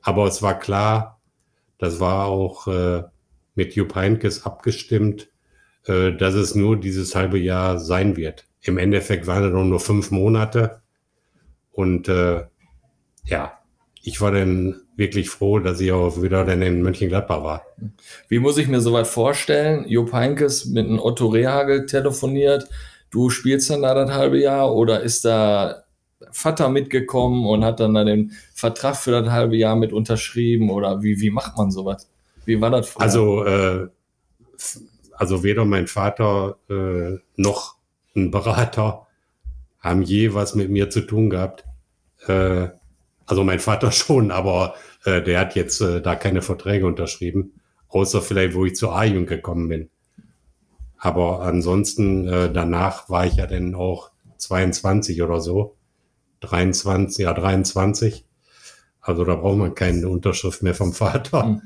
Aber es war klar, das war auch äh, mit Jupp Heynckes abgestimmt, äh, dass es nur dieses halbe Jahr sein wird. Im Endeffekt waren es nur fünf Monate. Und äh, ja, ich war dann wirklich froh, dass ich auch wieder dann in Mönchengladbach war. Wie muss ich mir soweit vorstellen? Jupp Heinkes mit einem Otto Rehagel telefoniert. Du spielst dann da das halbe Jahr oder ist da Vater mitgekommen und hat dann da den Vertrag für das halbe Jahr mit unterschrieben oder wie, wie macht man sowas? Wie war das? Früher? Also, äh, also weder mein Vater äh, noch ein Berater haben je was mit mir zu tun gehabt. Äh, also mein Vater schon, aber äh, der hat jetzt äh, da keine Verträge unterschrieben, außer vielleicht, wo ich zu A-Jugend gekommen bin. Aber ansonsten, äh, danach war ich ja dann auch 22 oder so. 23, ja 23. Also da braucht man keine Unterschrift mehr vom Vater. Hm.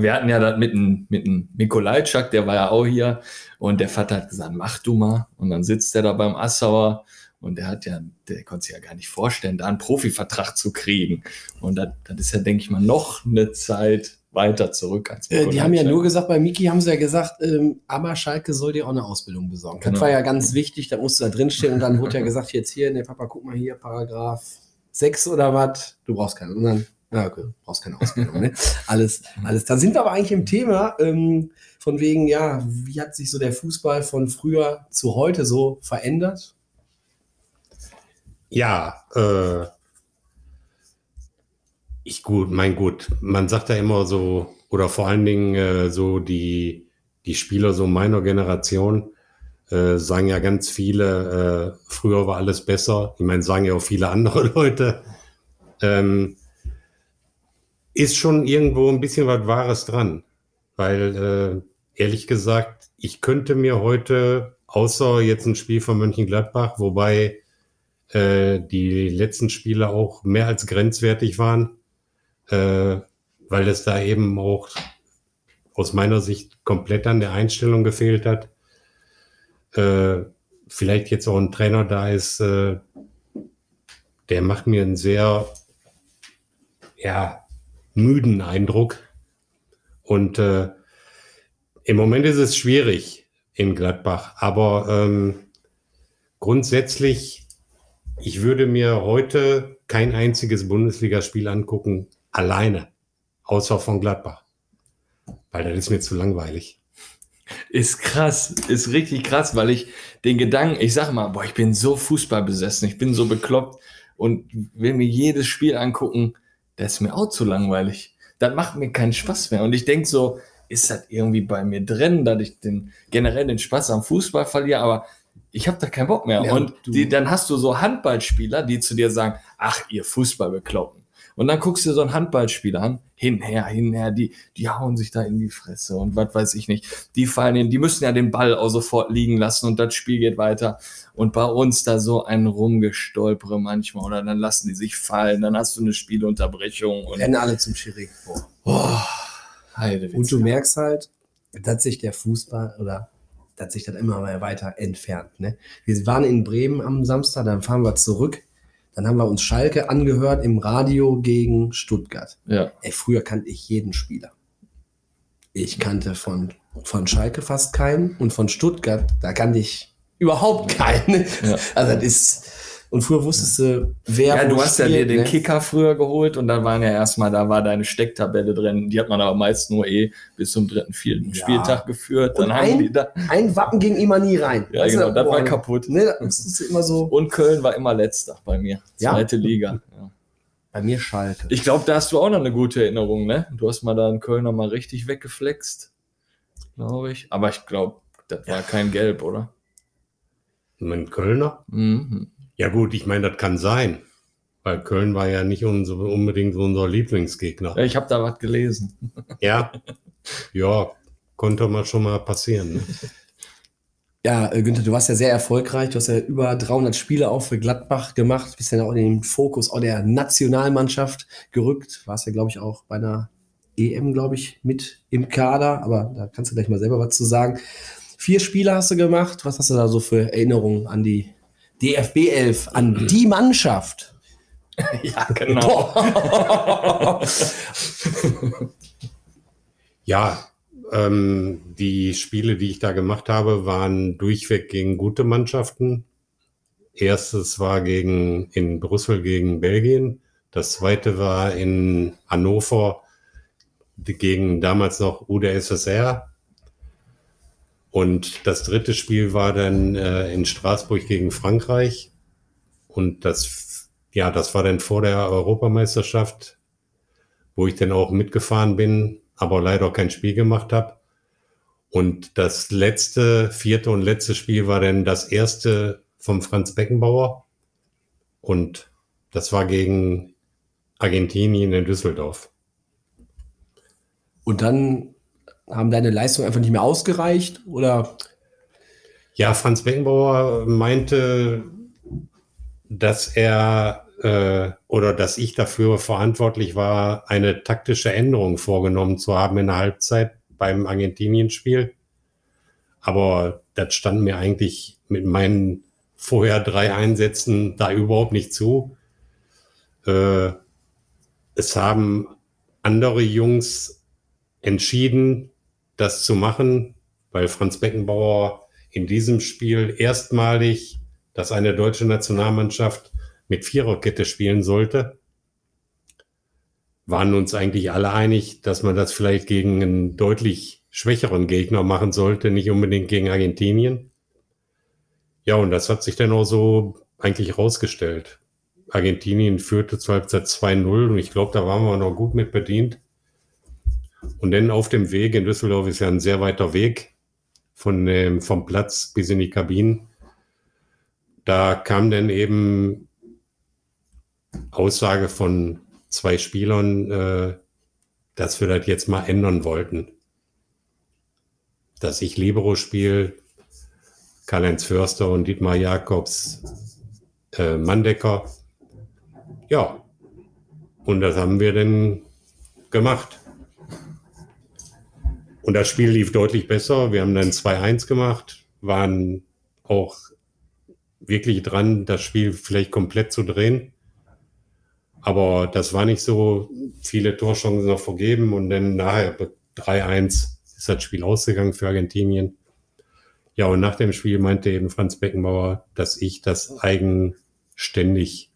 Wir hatten ja das mit dem, mit Mikolajczak, der war ja auch hier. Und der Vater hat gesagt, mach du mal. Und dann sitzt er da beim Assauer und der hat ja, der konnte sich ja gar nicht vorstellen, da einen Profivertrag zu kriegen. Und das, das ist ja, denke ich mal, noch eine Zeit weiter zurück als äh, Die haben ja nur gesagt, bei Miki haben sie ja gesagt, ähm, aber Schalke soll dir auch eine Ausbildung besorgen. Das genau. war ja ganz wichtig, da musste da drinstehen und dann wurde ja gesagt, jetzt hier, ne Papa, guck mal hier, Paragraph 6 oder was, du brauchst keine. Und dann ja, okay, brauchst keine Ausbildung, ne? Alles, alles. Da sind wir aber eigentlich im Thema, ähm, von wegen, ja, wie hat sich so der Fußball von früher zu heute so verändert? Ja, äh, ich gut, mein gut. Man sagt ja immer so, oder vor allen Dingen äh, so die, die Spieler so meiner Generation, äh, sagen ja ganz viele, äh, früher war alles besser. Ich meine, sagen ja auch viele andere Leute. Ähm, ist schon irgendwo ein bisschen was Wahres dran. Weil, äh, ehrlich gesagt, ich könnte mir heute, außer jetzt ein Spiel von Mönchengladbach, wobei äh, die letzten Spiele auch mehr als grenzwertig waren, äh, weil es da eben auch aus meiner Sicht komplett an der Einstellung gefehlt hat. Äh, vielleicht jetzt auch ein Trainer da ist, äh, der macht mir einen sehr, ja, müden Eindruck. Und äh, im Moment ist es schwierig in Gladbach, aber ähm, grundsätzlich, ich würde mir heute kein einziges Bundesligaspiel angucken, alleine, außer von Gladbach, weil das ist mir zu langweilig. Ist krass, ist richtig krass, weil ich den Gedanken, ich sage mal, boah, ich bin so Fußball besessen, ich bin so bekloppt und will mir jedes Spiel angucken, das ist mir auch zu langweilig. Das macht mir keinen Spaß mehr. Und ich denke so, ist das irgendwie bei mir drin, dass ich den, generell den Spaß am Fußball verliere, aber ich habe da keinen Bock mehr. Ja, und die, dann hast du so Handballspieler, die zu dir sagen, ach, ihr Fußball bekloppen. Und dann guckst du so einen Handballspieler an, hinher, hinher, die, die hauen sich da in die Fresse und was weiß ich nicht. Die fallen in, die müssen ja den Ball auch sofort liegen lassen und das Spiel geht weiter. Und bei uns da so ein Rumgestolpere manchmal oder dann lassen die sich fallen, dann hast du eine Spielunterbrechung. Und Rennen alle zum Schiri. Oh, und du merkst halt, dass sich der Fußball oder dass sich das immer weiter entfernt. Ne? Wir waren in Bremen am Samstag, dann fahren wir zurück Dann haben wir uns Schalke angehört im Radio gegen Stuttgart. Ja. Ey, früher kannte ich jeden Spieler. Ich kannte von, von Schalke fast keinen und von Stuttgart, da kannte ich überhaupt keinen. Ja. Also das ist, und früher wusstest du, wer Ja, du hast ja dir spielt, den ne? Kicker früher geholt und dann waren ja erstmal, da war deine Stecktabelle drin. Die hat man aber meist nur eh bis zum dritten, vierten Ja. Spieltag geführt. Dann Und haben ein- die da. Ein Wappen ging immer nie rein. Ja, Weißt du, genau, das war boah, kaputt. Ne, da du immer so, Und Köln war immer letzter bei mir. Ja? Zweite Liga. Ja. bei mir Schalke. Ich glaube, da hast du auch noch eine gute Erinnerung, ne? Du hast mal da in Köln noch mal richtig weggeflext. Glaube ich. Aber ich glaube, das war kein Gelb, oder? Mein Kölner? Mhm. Ja gut, ich meine, das kann sein. Weil Köln war ja nicht unser, unbedingt unser Lieblingsgegner. Ich habe da was gelesen. Ja, ja, konnte mal schon mal passieren. Ne? Ja, äh, Günther, du warst ja sehr erfolgreich. Du hast ja über 300 Spiele auch für Gladbach gemacht. Bist ja auch in den Fokus auch der Nationalmannschaft gerückt. Warst ja, glaube ich, auch bei einer EM, glaube ich, mit im Kader. Aber da kannst du gleich mal selber was zu sagen. Vier Spiele hast du gemacht. Was hast du da so für Erinnerungen an die DFB 11, an die Mannschaft? ja, genau. Ja, ähm, die Spiele, die ich da gemacht habe, waren durchweg gegen gute Mannschaften. Erstes war gegen, in Brüssel gegen Belgien. Das zweite war in Hannover gegen damals noch UdSSR. Und das dritte Spiel war dann äh, in Straßburg gegen Frankreich. Und das, ja, das war dann vor der Europameisterschaft, wo ich dann auch mitgefahren bin, aber leider kein Spiel gemacht habe. Und das letzte, vierte und letzte Spiel war dann das erste vom Franz Beckenbauer. Und das war gegen Argentinien in Düsseldorf. Und dann haben deine Leistungen einfach nicht mehr ausgereicht? Oder Ja, Franz Beckenbauer meinte, dass er äh, oder dass ich dafür verantwortlich war, eine taktische Änderung vorgenommen zu haben in der Halbzeit beim Argentinien-Spiel. Aber das stand mir eigentlich mit meinen vorher drei Einsätzen da überhaupt nicht zu. Äh, es haben andere Jungs entschieden, das zu machen, weil Franz Beckenbauer in diesem Spiel erstmalig, dass eine deutsche Nationalmannschaft mit Viererkette spielen sollte, waren uns eigentlich alle einig, dass man das vielleicht gegen einen deutlich schwächeren Gegner machen sollte, nicht unbedingt gegen Argentinien. Ja, und das hat sich dann auch so eigentlich rausgestellt. Argentinien führte zur Halbzeit 2-0 und ich glaube, da waren wir noch gut mit bedient. Und dann auf dem Weg in Düsseldorf ist ja ein sehr weiter Weg von dem, vom Platz bis in die Kabinen. Da kam dann eben Aussage von zwei Spielern, äh, dass wir das jetzt mal ändern wollten. Dass ich Libero spiele, Karl-Heinz Förster und Dietmar Jakobs äh, Mandecker. Ja, und das haben wir dann gemacht. Und das Spiel lief deutlich besser. Wir haben dann 2-1 gemacht, waren auch wirklich dran, das Spiel vielleicht komplett zu drehen. Aber das war nicht so viele Torchancen noch vergeben und dann nachher 3-1 ist das Spiel ausgegangen für Argentinien. Ja, und nach dem Spiel meinte eben Franz Beckenbauer, dass ich das eigenständig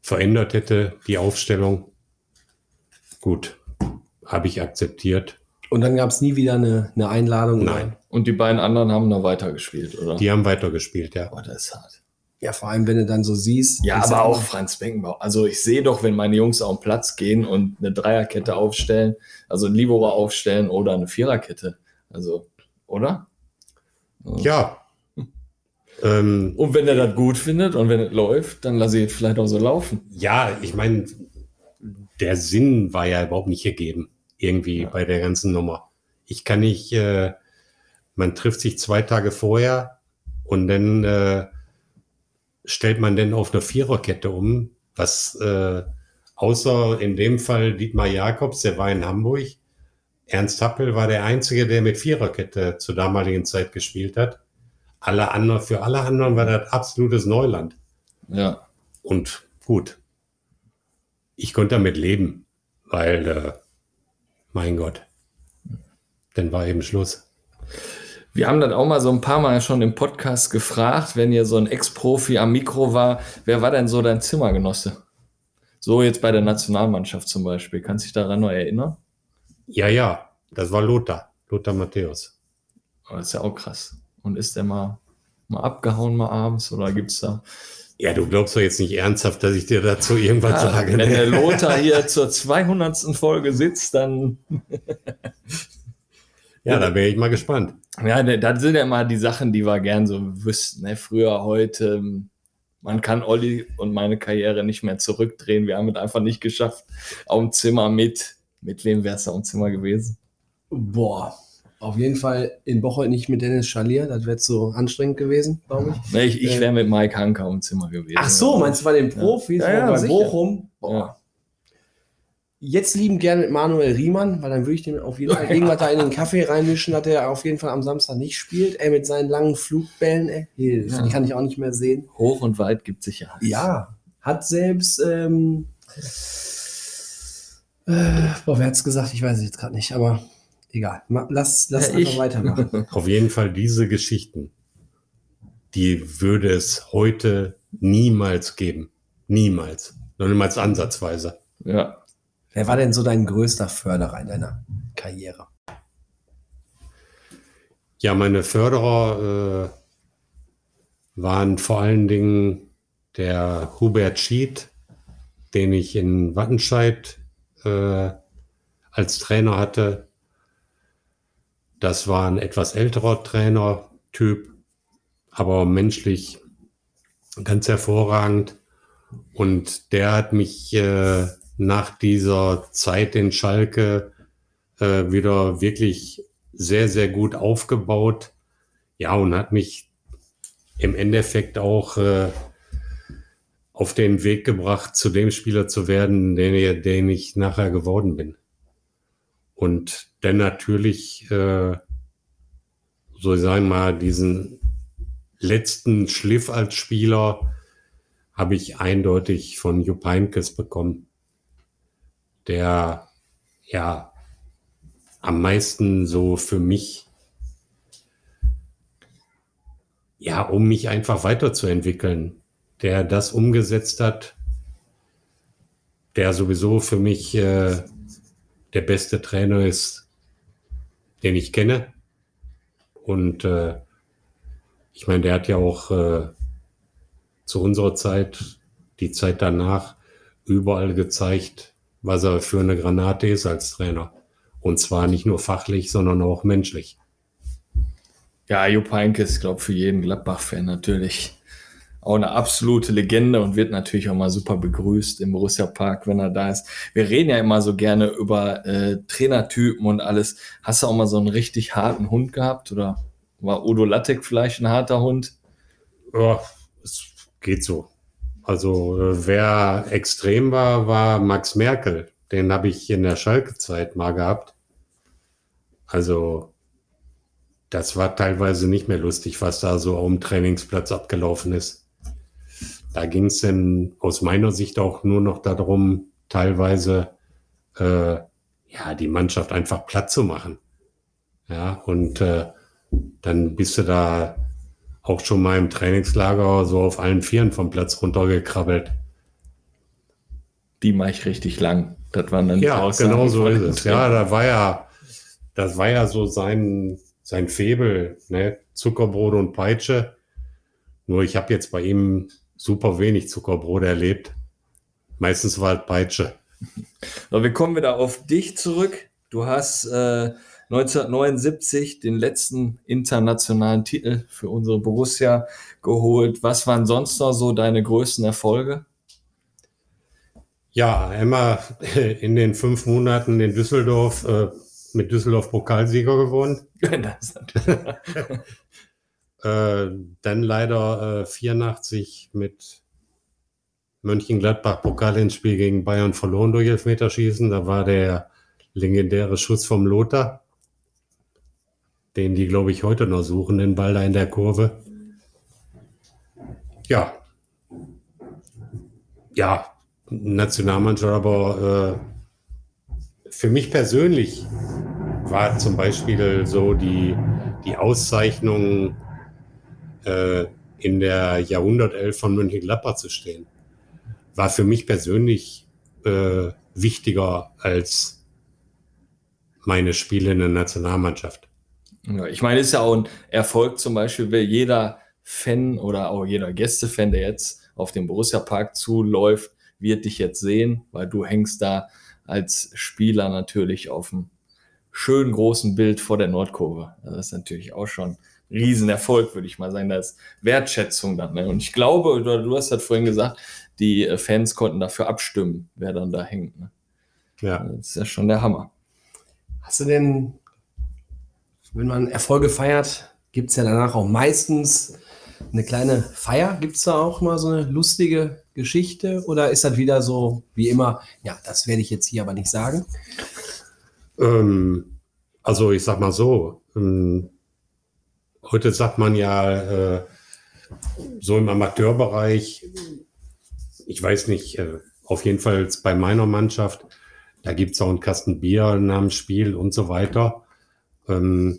verändert hätte, die Aufstellung. Gut, habe ich akzeptiert. Und dann gab es nie wieder eine, eine Einladung? Nein. Und die beiden anderen haben noch weitergespielt, oder? Die haben weitergespielt, ja. Boah, das ist hart. Ja, vor allem, wenn du dann so siehst. Ja, aber auch Franz Beckenbauer. Also ich sehe doch, wenn meine Jungs auf den Platz gehen und eine Dreierkette aufstellen, also ein Libero aufstellen oder eine Viererkette. Also, oder? Ja. Ähm, Und wenn er das gut findet und wenn es läuft, dann lasse ich es vielleicht auch so laufen. ja, ich meine, der Sinn war ja überhaupt nicht gegeben, irgendwie Ja. bei der ganzen Nummer. Ich kann nicht, äh, man trifft sich zwei Tage vorher und dann äh, stellt man denn auf eine Viererkette um, was äh, außer in dem Fall Dietmar Jakobs, der war in Hamburg. Ernst Happel war der Einzige, der mit Viererkette zur damaligen Zeit gespielt hat. Alle anderen, für alle anderen war das absolutes Neuland. Ja. und gut. Ich konnte damit leben, weil, äh, mein Gott, dann war eben Schluss. Wir haben dann auch mal so ein paar Mal schon im Podcast gefragt, wenn ihr so ein Ex-Profi am Mikro war, wer war denn so dein Zimmergenosse? So jetzt bei der Nationalmannschaft zum Beispiel. Kannst du dich daran noch erinnern? Ja, ja, das war Lothar, Lothar Matthäus. Oh, das ist ja auch krass. Und ist der mal, mal abgehauen mal abends oder gibt's da? Ja, du glaubst doch jetzt nicht ernsthaft, dass ich dir dazu irgendwas Ja, sage. wenn ne? der Lothar hier zur 200. Folge sitzt, dann Ja, da wäre ich mal gespannt. Ja, ne, das sind ja immer die Sachen, die wir gern so wüssten. Ne? Früher, heute, man kann Olli und meine Karriere nicht mehr zurückdrehen. Wir haben es einfach nicht geschafft. Auf dem Zimmer mit. Mit wem wäre es auf dem Zimmer gewesen? Boah, auf jeden Fall in Bocholt nicht mit Dennis Schalier. Das wäre zu anstrengend gewesen, glaube ich. Ne, ich ich wäre mit Mike Hanker auf dem Zimmer gewesen. Ach so, meinst du bei den Profis, Ja, ja, bei sicher. Bochum? Boah. Ja. Jetzt lieben gerne mit Manuel Riemann, weil dann würde ich dem auf jeden Fall irgendwas da in den Kaffee reinmischen, dass er auf jeden Fall am Samstag nicht spielt. Er mit seinen langen Flugbällen, ey, die Ja. die kann ich auch nicht mehr sehen. Hoch und weit gibt Sicherheit. Ja, hat selbst, ähm, äh, boah, wer hat's gesagt? Ich weiß es jetzt gerade nicht, aber egal. Lass, lass Ja, einfach ich. weitermachen. Auf jeden Fall diese Geschichten, die würde es heute niemals geben. Niemals. Noch niemals ansatzweise. Ja. wer war denn so dein größter Förderer in deiner Karriere? Ja, meine Förderer äh, waren vor allen Dingen der Hubert Schied, den ich in Wattenscheid äh, als Trainer hatte. Das war ein etwas älterer Trainertyp, aber menschlich ganz hervorragend. Und der hat mich äh, nach dieser Zeit in Schalke äh, wieder wirklich sehr, sehr gut aufgebaut. Ja, und hat mich im Endeffekt auch äh, auf den Weg gebracht, zu dem Spieler zu werden, den, den ich nachher geworden bin. Und dann natürlich, äh, so sagen wir mal, diesen letzten Schliff als Spieler habe ich eindeutig von Jupp Heynckes bekommen, der ja am meisten so für mich, ja, um mich einfach weiterzuentwickeln, der das umgesetzt hat, der sowieso für mich äh, der beste Trainer ist, den ich kenne. Und äh, ich meine, der hat ja auch äh, zu unserer Zeit, die Zeit danach, überall gezeigt, was er für eine Granate ist als Trainer. Und zwar nicht nur fachlich, sondern auch menschlich. Ja, Jupp Heynckes ist, glaube für jeden Gladbach-Fan natürlich auch eine absolute Legende und wird natürlich auch mal super begrüßt im Borussia Park, wenn er da ist. Wir reden ja immer so gerne über äh, Trainertypen und alles. Hast du auch mal so einen richtig harten Hund gehabt oder war Udo Lattek vielleicht ein harter Hund? Ja, es geht so. Also äh, wer extrem war, war Max Merkel. Den habe ich in der Schalke-Zeit mal gehabt. Also das war teilweise nicht mehr lustig, was da so am Trainingsplatz abgelaufen ist. Da ging es dann aus meiner Sicht auch nur noch darum, teilweise äh, ja die Mannschaft einfach platt zu machen. Ja, und äh, dann bist du da auch schon mal im Trainingslager so auf allen Vieren vom Platz runtergekrabbelt. Die mache ich richtig lang. Das waren dann die Ja, Aussagen genau so ist es. Ja, da war ja, das war ja so sein, sein Febel, ne? Zuckerbrot und Peitsche. Nur ich habe jetzt bei ihm super wenig Zuckerbrot erlebt. Meistens war es Peitsche. So, wir kommen wieder auf dich zurück. Du hast äh, 1979 den letzten internationalen Titel für unsere Borussia geholt. Was waren sonst noch so deine größten Erfolge? Ja, einmal in den fünf Monaten in Düsseldorf äh, mit Düsseldorf Pokalsieger geworden. Das Äh, dann leider äh, 84 mit Mönchengladbach Pokalendspiel gegen Bayern verloren durch Elfmeterschießen. Da war der legendäre Schuss vom Lothar, den die, glaube ich, heute noch suchen, den Ball da in der Kurve. Ja. ja, Nationalmannschaft, aber äh, für mich persönlich war zum Beispiel so die, die Auszeichnung äh, in der Jahrhundertelf von Mönchengladbach zu stehen, war für mich persönlich äh, wichtiger als meine Spiele in der Nationalmannschaft. Ich meine, es ist ja auch ein Erfolg zum Beispiel, wenn jeder Fan oder auch jeder Gästefan, der jetzt auf dem Borussia Park zuläuft, wird dich jetzt sehen, weil du hängst da als Spieler natürlich auf einem schönen großen Bild vor der Nordkurve. Das ist natürlich auch schon Riesenerfolg, würde ich mal sagen. Da ist Wertschätzung dann. Ne? Und ich glaube, oder du hast das vorhin gesagt, die äh, Fans konnten dafür abstimmen, wer dann da hängt. Ne? Ja. Das ist ja schon der Hammer. Hast du denn, wenn man Erfolge feiert, gibt es ja danach auch meistens eine kleine Feier? Gibt es da auch mal so eine lustige Geschichte? Oder ist das wieder so wie immer, ja, das werde ich jetzt hier aber nicht sagen? Ähm, also ich sag mal so, ähm, heute sagt man ja äh, so im Amateurbereich, ich weiß nicht, äh, auf jeden Fall bei meiner Mannschaft, da gibt es auch einen Kasten Bier nach dem Spiel und so weiter. Ähm,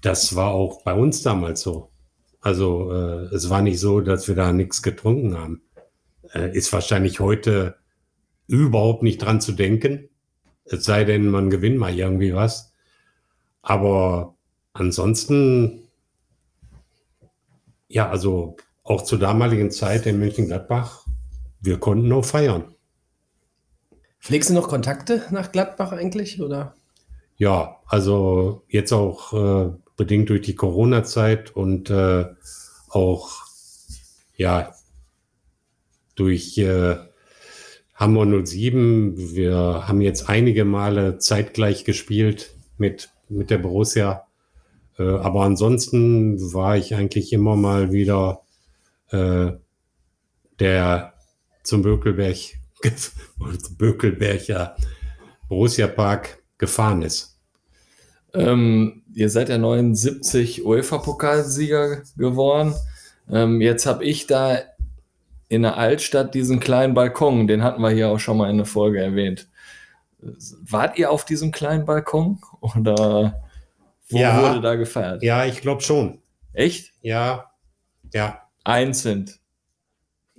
das war auch bei uns damals so. Also äh, es war nicht so, dass wir da nichts getrunken haben. Äh, ist wahrscheinlich heute überhaupt nicht dran zu denken. Es sei denn, man gewinnt mal irgendwie was. Aber ansonsten, ja, also auch zur damaligen Zeit in München-Gladbach, wir konnten noch feiern. Pflegst du noch Kontakte nach Gladbach eigentlich? Oder? Ja, also jetzt auch äh, bedingt durch die Corona-Zeit und äh, auch ja durch äh, Hamburg 07. Wir haben jetzt einige Male zeitgleich gespielt mit, mit der Borussia. Äh, aber ansonsten war ich eigentlich immer mal wieder äh, der zum Bökelberg, zum Bökelberger Borussia Park gefahren ist. Ähm, ihr seid ja 79 UEFA-Pokalsieger geworden. Ähm, jetzt habe ich da in der Altstadt diesen kleinen Balkon, den hatten wir hier auch schon mal in der Folge erwähnt. Wart ihr auf diesem kleinen Balkon oder wo Ja. wurde da gefeiert? Ja, ich glaube schon. Echt? Ja, ja, Einzeln.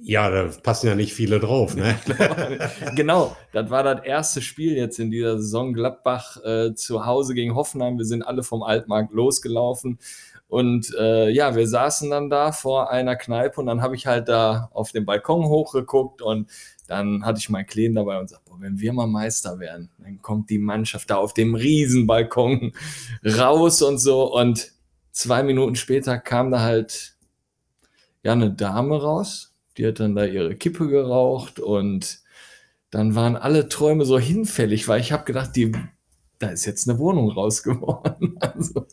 ja, da passen ja nicht viele drauf, ne? genau, das war das erste Spiel jetzt in dieser Saison. Gladbach äh, zu Hause gegen Hoffenheim. Wir sind alle vom Altmarkt losgelaufen. Und äh, ja, wir saßen dann da vor einer Kneipe und dann habe ich halt da auf den Balkon hochgeguckt und dann hatte ich meinen Kleen dabei und sagte, wenn wir mal Meister werden, dann kommt die Mannschaft da auf dem riesen Balkon raus und so. Und zwei Minuten später kam da halt ja eine Dame raus, die hat dann da ihre Kippe geraucht und dann waren alle Träume so hinfällig, weil ich habe gedacht, die, da ist jetzt eine Wohnung raus geworden. Also,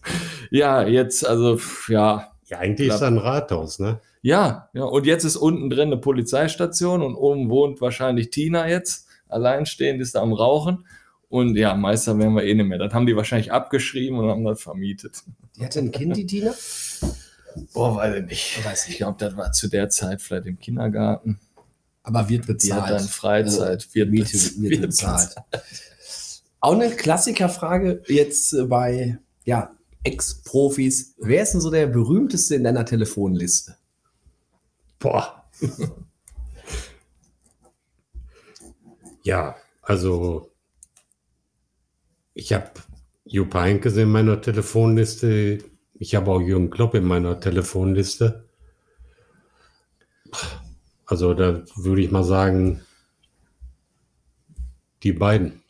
ja, jetzt, also, ja, Ja, eigentlich ist da ein Rathaus, ne? ja, ja. Und jetzt ist unten drin eine Polizeistation und oben wohnt wahrscheinlich Tina jetzt, alleinstehend, ist da am Rauchen. Und ja, Meister werden wir eh nicht mehr. Das haben die wahrscheinlich abgeschrieben und haben das vermietet. Die hatte ein Kind, die Tina? Boah, weiß ich nicht. Weiß ich Ich glaube, das war zu der Zeit vielleicht im Kindergarten. Aber wird Die bezahlt. hat dann Freizeit. Also, Miete bez- wird bezahlt. Auch eine Klassikerfrage jetzt bei ja, Ex-Profis. Wer ist denn so der berühmteste in deiner Telefonliste? Boah. ja, also ich habe Jupp Heynckes in meiner Telefonliste. Ich habe auch Jürgen Klopp in meiner Telefonliste. Also da würde ich mal sagen, die beiden.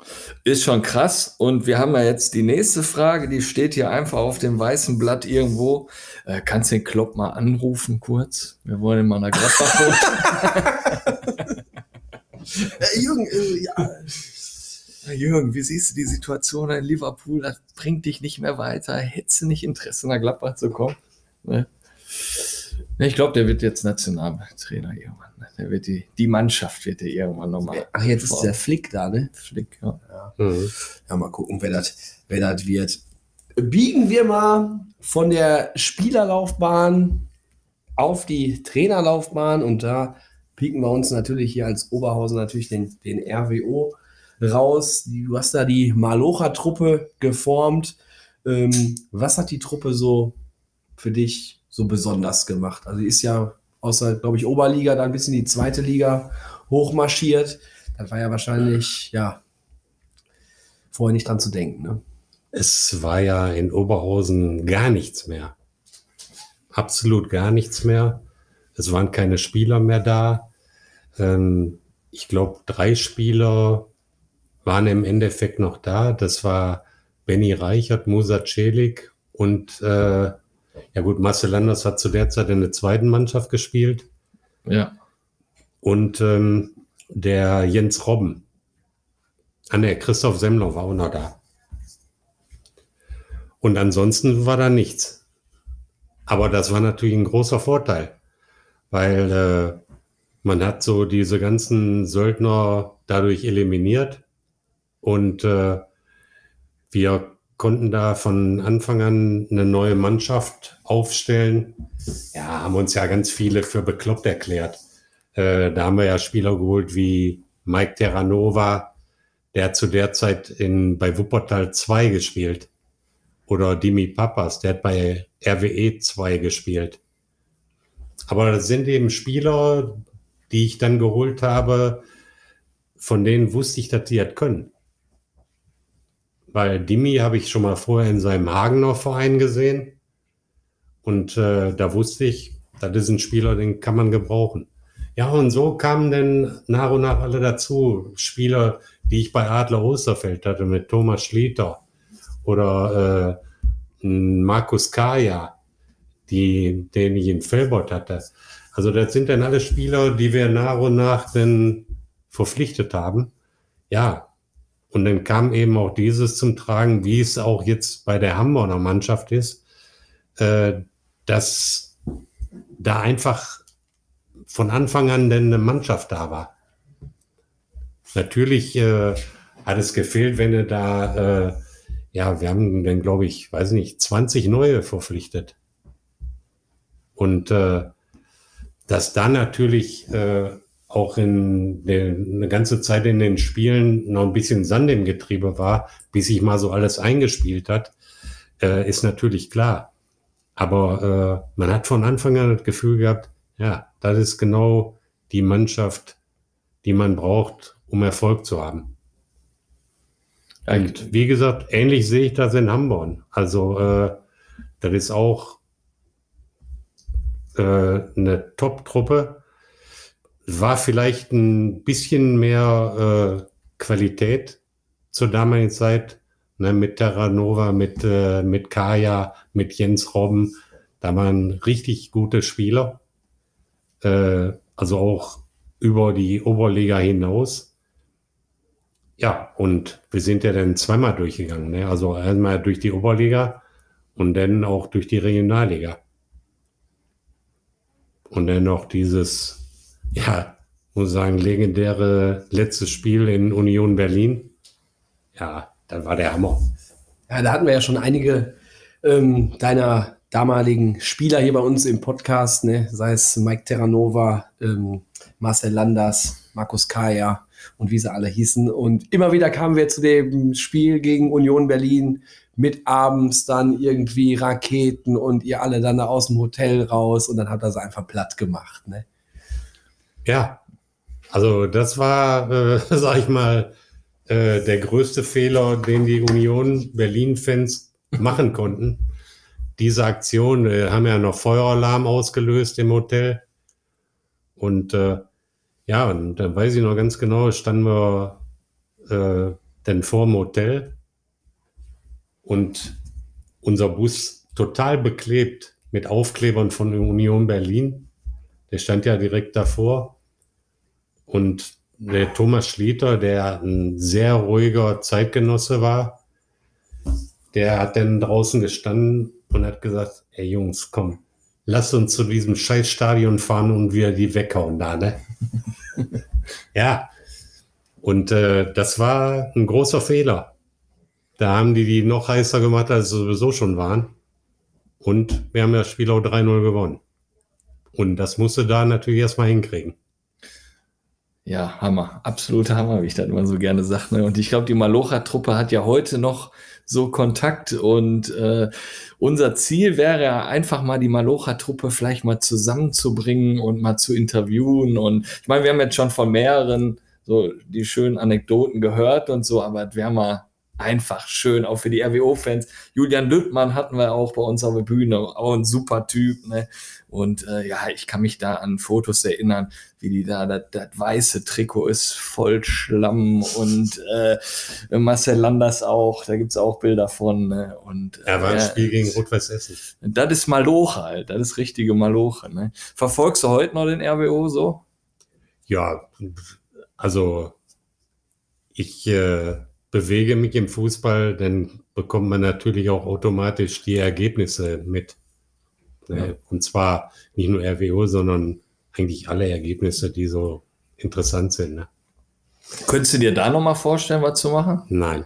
Ist schon krass. Und wir haben ja jetzt die nächste Frage, die steht hier einfach auf dem weißen Blatt irgendwo. Äh, kannst du den Klopp mal anrufen kurz? Wir wollen ihn mal nach Gladbach holen. Äh, Jürgen, äh, ja. Ja, Jürgen, wie siehst du die Situation in Liverpool? Das bringt dich nicht mehr weiter. Hättest du nicht Interesse, nach Gladbach zu kommen? Ne? Ich glaube, der wird jetzt Nationaltrainer irgendwann. ne? Der wird die, die Mannschaft wird der irgendwann nochmal. Ach, jetzt ist der Flick da, ne? Flick, ja. Mhm. Ja, mal gucken, wer das wer das wird. Biegen wir mal von der Spielerlaufbahn auf die Trainerlaufbahn und da pieken wir uns natürlich hier als Oberhausen natürlich den, den RWO raus. Du hast da die Malocha-Truppe geformt. Ähm, was hat die Truppe so für dich so besonders gemacht? Also, ist ja außer, glaube ich, Oberliga da ein bisschen die zweite Liga hochmarschiert. Das war ja wahrscheinlich, ja, vorher nicht dran zu denken. Ne? Es war ja in Oberhausen gar nichts mehr. Absolut gar nichts mehr. Es waren keine Spieler mehr da. Ähm, ich glaube, drei Spieler waren im Endeffekt noch da. Das war Benny Reichert, Musa Celik und äh, ja gut, Marcel Landers hat zu der Zeit in der zweiten Mannschaft gespielt. Ja. Und ähm, der Jens Robben. Ah ne, Christoph Semmler war auch noch da. Und ansonsten war da nichts. Aber das war natürlich ein großer Vorteil, weil äh, man hat so diese ganzen Söldner dadurch eliminiert und äh, wir konnten da von Anfang an eine neue Mannschaft aufstellen. Ja, haben uns ja ganz viele für bekloppt erklärt. Äh, da haben wir ja Spieler geholt wie Mike Terranova, der zu der Zeit in, bei Wuppertal 2 gespielt. Oder Dimi Papas, der hat bei RWE 2 gespielt. Aber das sind eben Spieler, die ich dann geholt habe, von denen wusste ich, dass die das können. Weil Dimi habe ich schon mal vorher in seinem Hagener Verein gesehen. Und äh, da wusste ich, das ist ein Spieler, den kann man gebrauchen. Ja, und so kamen dann nach und nach alle dazu. Spieler, die ich bei Adler Osterfeld hatte, mit Thomas Schlieter oder äh, Markus Kaya, die, den ich in Felbert hatte. Also das sind dann alle Spieler, die wir nach und nach dann verpflichtet haben. Ja, und dann kam eben auch dieses zum Tragen, wie es auch jetzt bei der Hamburger Mannschaft ist, äh, dass da einfach von Anfang an denn eine Mannschaft da war. Natürlich äh, hat es gefehlt, wenn er da, äh, ja, wir haben dann, glaube ich, weiß nicht, 20 neue verpflichtet. Und dass da natürlich auch in der, eine ganze Zeit in den Spielen noch ein bisschen Sand im Getriebe war, bis sich mal so alles eingespielt hat, äh, ist natürlich klar. Aber äh, man hat von Anfang an das Gefühl gehabt, ja, das ist genau die Mannschaft, die man braucht, um Erfolg zu haben. Und wie gesagt, ähnlich sehe ich das in Hamburg. Also äh, das ist auch äh, eine Top-Truppe. War vielleicht ein bisschen mehr äh, Qualität zur damaligen Zeit ne, mit Terranova, mit, äh, mit Kaya, mit Jens Robben. Da waren richtig gute Spieler. Äh, also auch über die Oberliga hinaus. Ja, und wir sind ja dann zweimal durchgegangen. Ne? Also einmal durch die Oberliga und dann auch durch die Regionalliga. Und dann noch dieses, ja, muss sagen, legendäre letztes Spiel in Union Berlin. Ja, dann war der Hammer. Ja, da hatten wir ja schon einige ähm, deiner damaligen Spieler hier bei uns im Podcast, ne? sei es Mike Terranova, ähm, Marcel Landers, Markus Kaya und wie sie alle hießen. Und immer wieder kamen wir zu dem Spiel gegen Union Berlin mit abends dann irgendwie Raketen und ihr alle dann aus dem Hotel raus und dann hat er sie einfach platt gemacht. Ne? Ja, also das war, äh, sag ich mal, äh, der größte Fehler, den die Union Berlin-Fans machen konnten diese Aktion, äh, haben ja noch Feueralarm ausgelöst im Hotel. Und äh, ja, und dann weiß ich noch ganz genau, standen wir äh, dann vor dem Hotel und unser Bus total beklebt mit Aufklebern von Union Berlin. Der stand ja direkt davor. Und der Thomas Schlieter, der ein sehr ruhiger Zeitgenosse war, der hat dann draußen gestanden und hat gesagt, ey Jungs, komm, lass uns zu diesem scheiß Stadion fahren und wir die weghauen da, ne? ja. Und äh, das war ein großer Fehler. Da haben die die noch heißer gemacht, als sie sowieso schon waren. Und wir haben das Spiel auch 3-0 gewonnen. Und das musste da natürlich erstmal hinkriegen. Ja, Hammer. Absoluter Hammer, wie ich das immer so gerne sage. Ne? Und ich glaube, die Malocha-Truppe hat ja heute noch so Kontakt und äh, unser Ziel wäre ja einfach mal die Malocha-Truppe vielleicht mal zusammenzubringen und mal zu interviewen. Und ich meine, wir haben jetzt schon von mehreren so die schönen Anekdoten gehört und so, aber es wäre mal einfach schön, auch für die RWO-Fans. Julian Lüttmann hatten wir auch bei uns auf der Bühne, auch ein super Typ. Ne? Und äh, ja, ich kann mich da an Fotos erinnern, wie die da, das, das weiße Trikot ist voll Schlamm und äh, Marcel Landers auch, da gibt's auch Bilder von. Ne? Und, Er war ein ja, Spiel gegen Rot-Weiß Essen. Das ist Maloche halt, das ist richtige Maloche. Ne? Verfolgst du heute noch den RWO so? Ja, also ich äh, bewege mich im Fußball, dann bekommt man natürlich auch automatisch die Ergebnisse mit. Ne? Ja. Und zwar nicht nur RWO, sondern eigentlich alle Ergebnisse, die so interessant sind. Ne? Könntest du dir da nochmal vorstellen, was zu machen? Nein.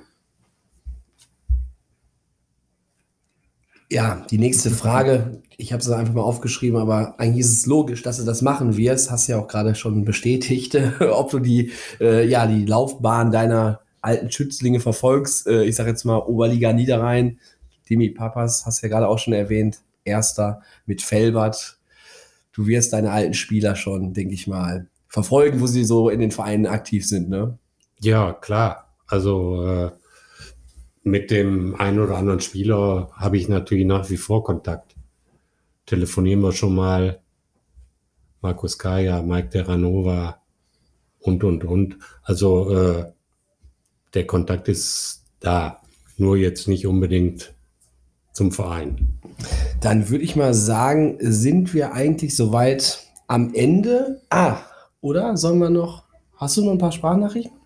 Ja, die nächste Frage, ich habe es einfach mal aufgeschrieben, aber eigentlich ist es logisch, dass du das machen wirst. Hast ja auch gerade schon bestätigt, ob du die, äh, ja, die Laufbahn deiner alten Schützlinge verfolgst. Äh, ich sage jetzt mal Oberliga Niederrhein, Dimi Papas, hast ja gerade auch schon erwähnt, Erster mit Felbert. Du wirst deine alten Spieler schon, denke ich mal, verfolgen, wo sie so in den Vereinen aktiv sind, ne? Ja, klar. Also äh, mit dem einen oder anderen Spieler habe ich natürlich nach wie vor Kontakt. Telefonieren wir schon mal. Markus Kaya, Mike Terranova und, und, und. Also äh, der Kontakt ist da. Nur jetzt nicht unbedingt zum Verein. Dann würde ich mal sagen, sind wir eigentlich soweit am Ende. Ah, oder sollen wir noch? Hast du noch ein paar Sprachnachrichten?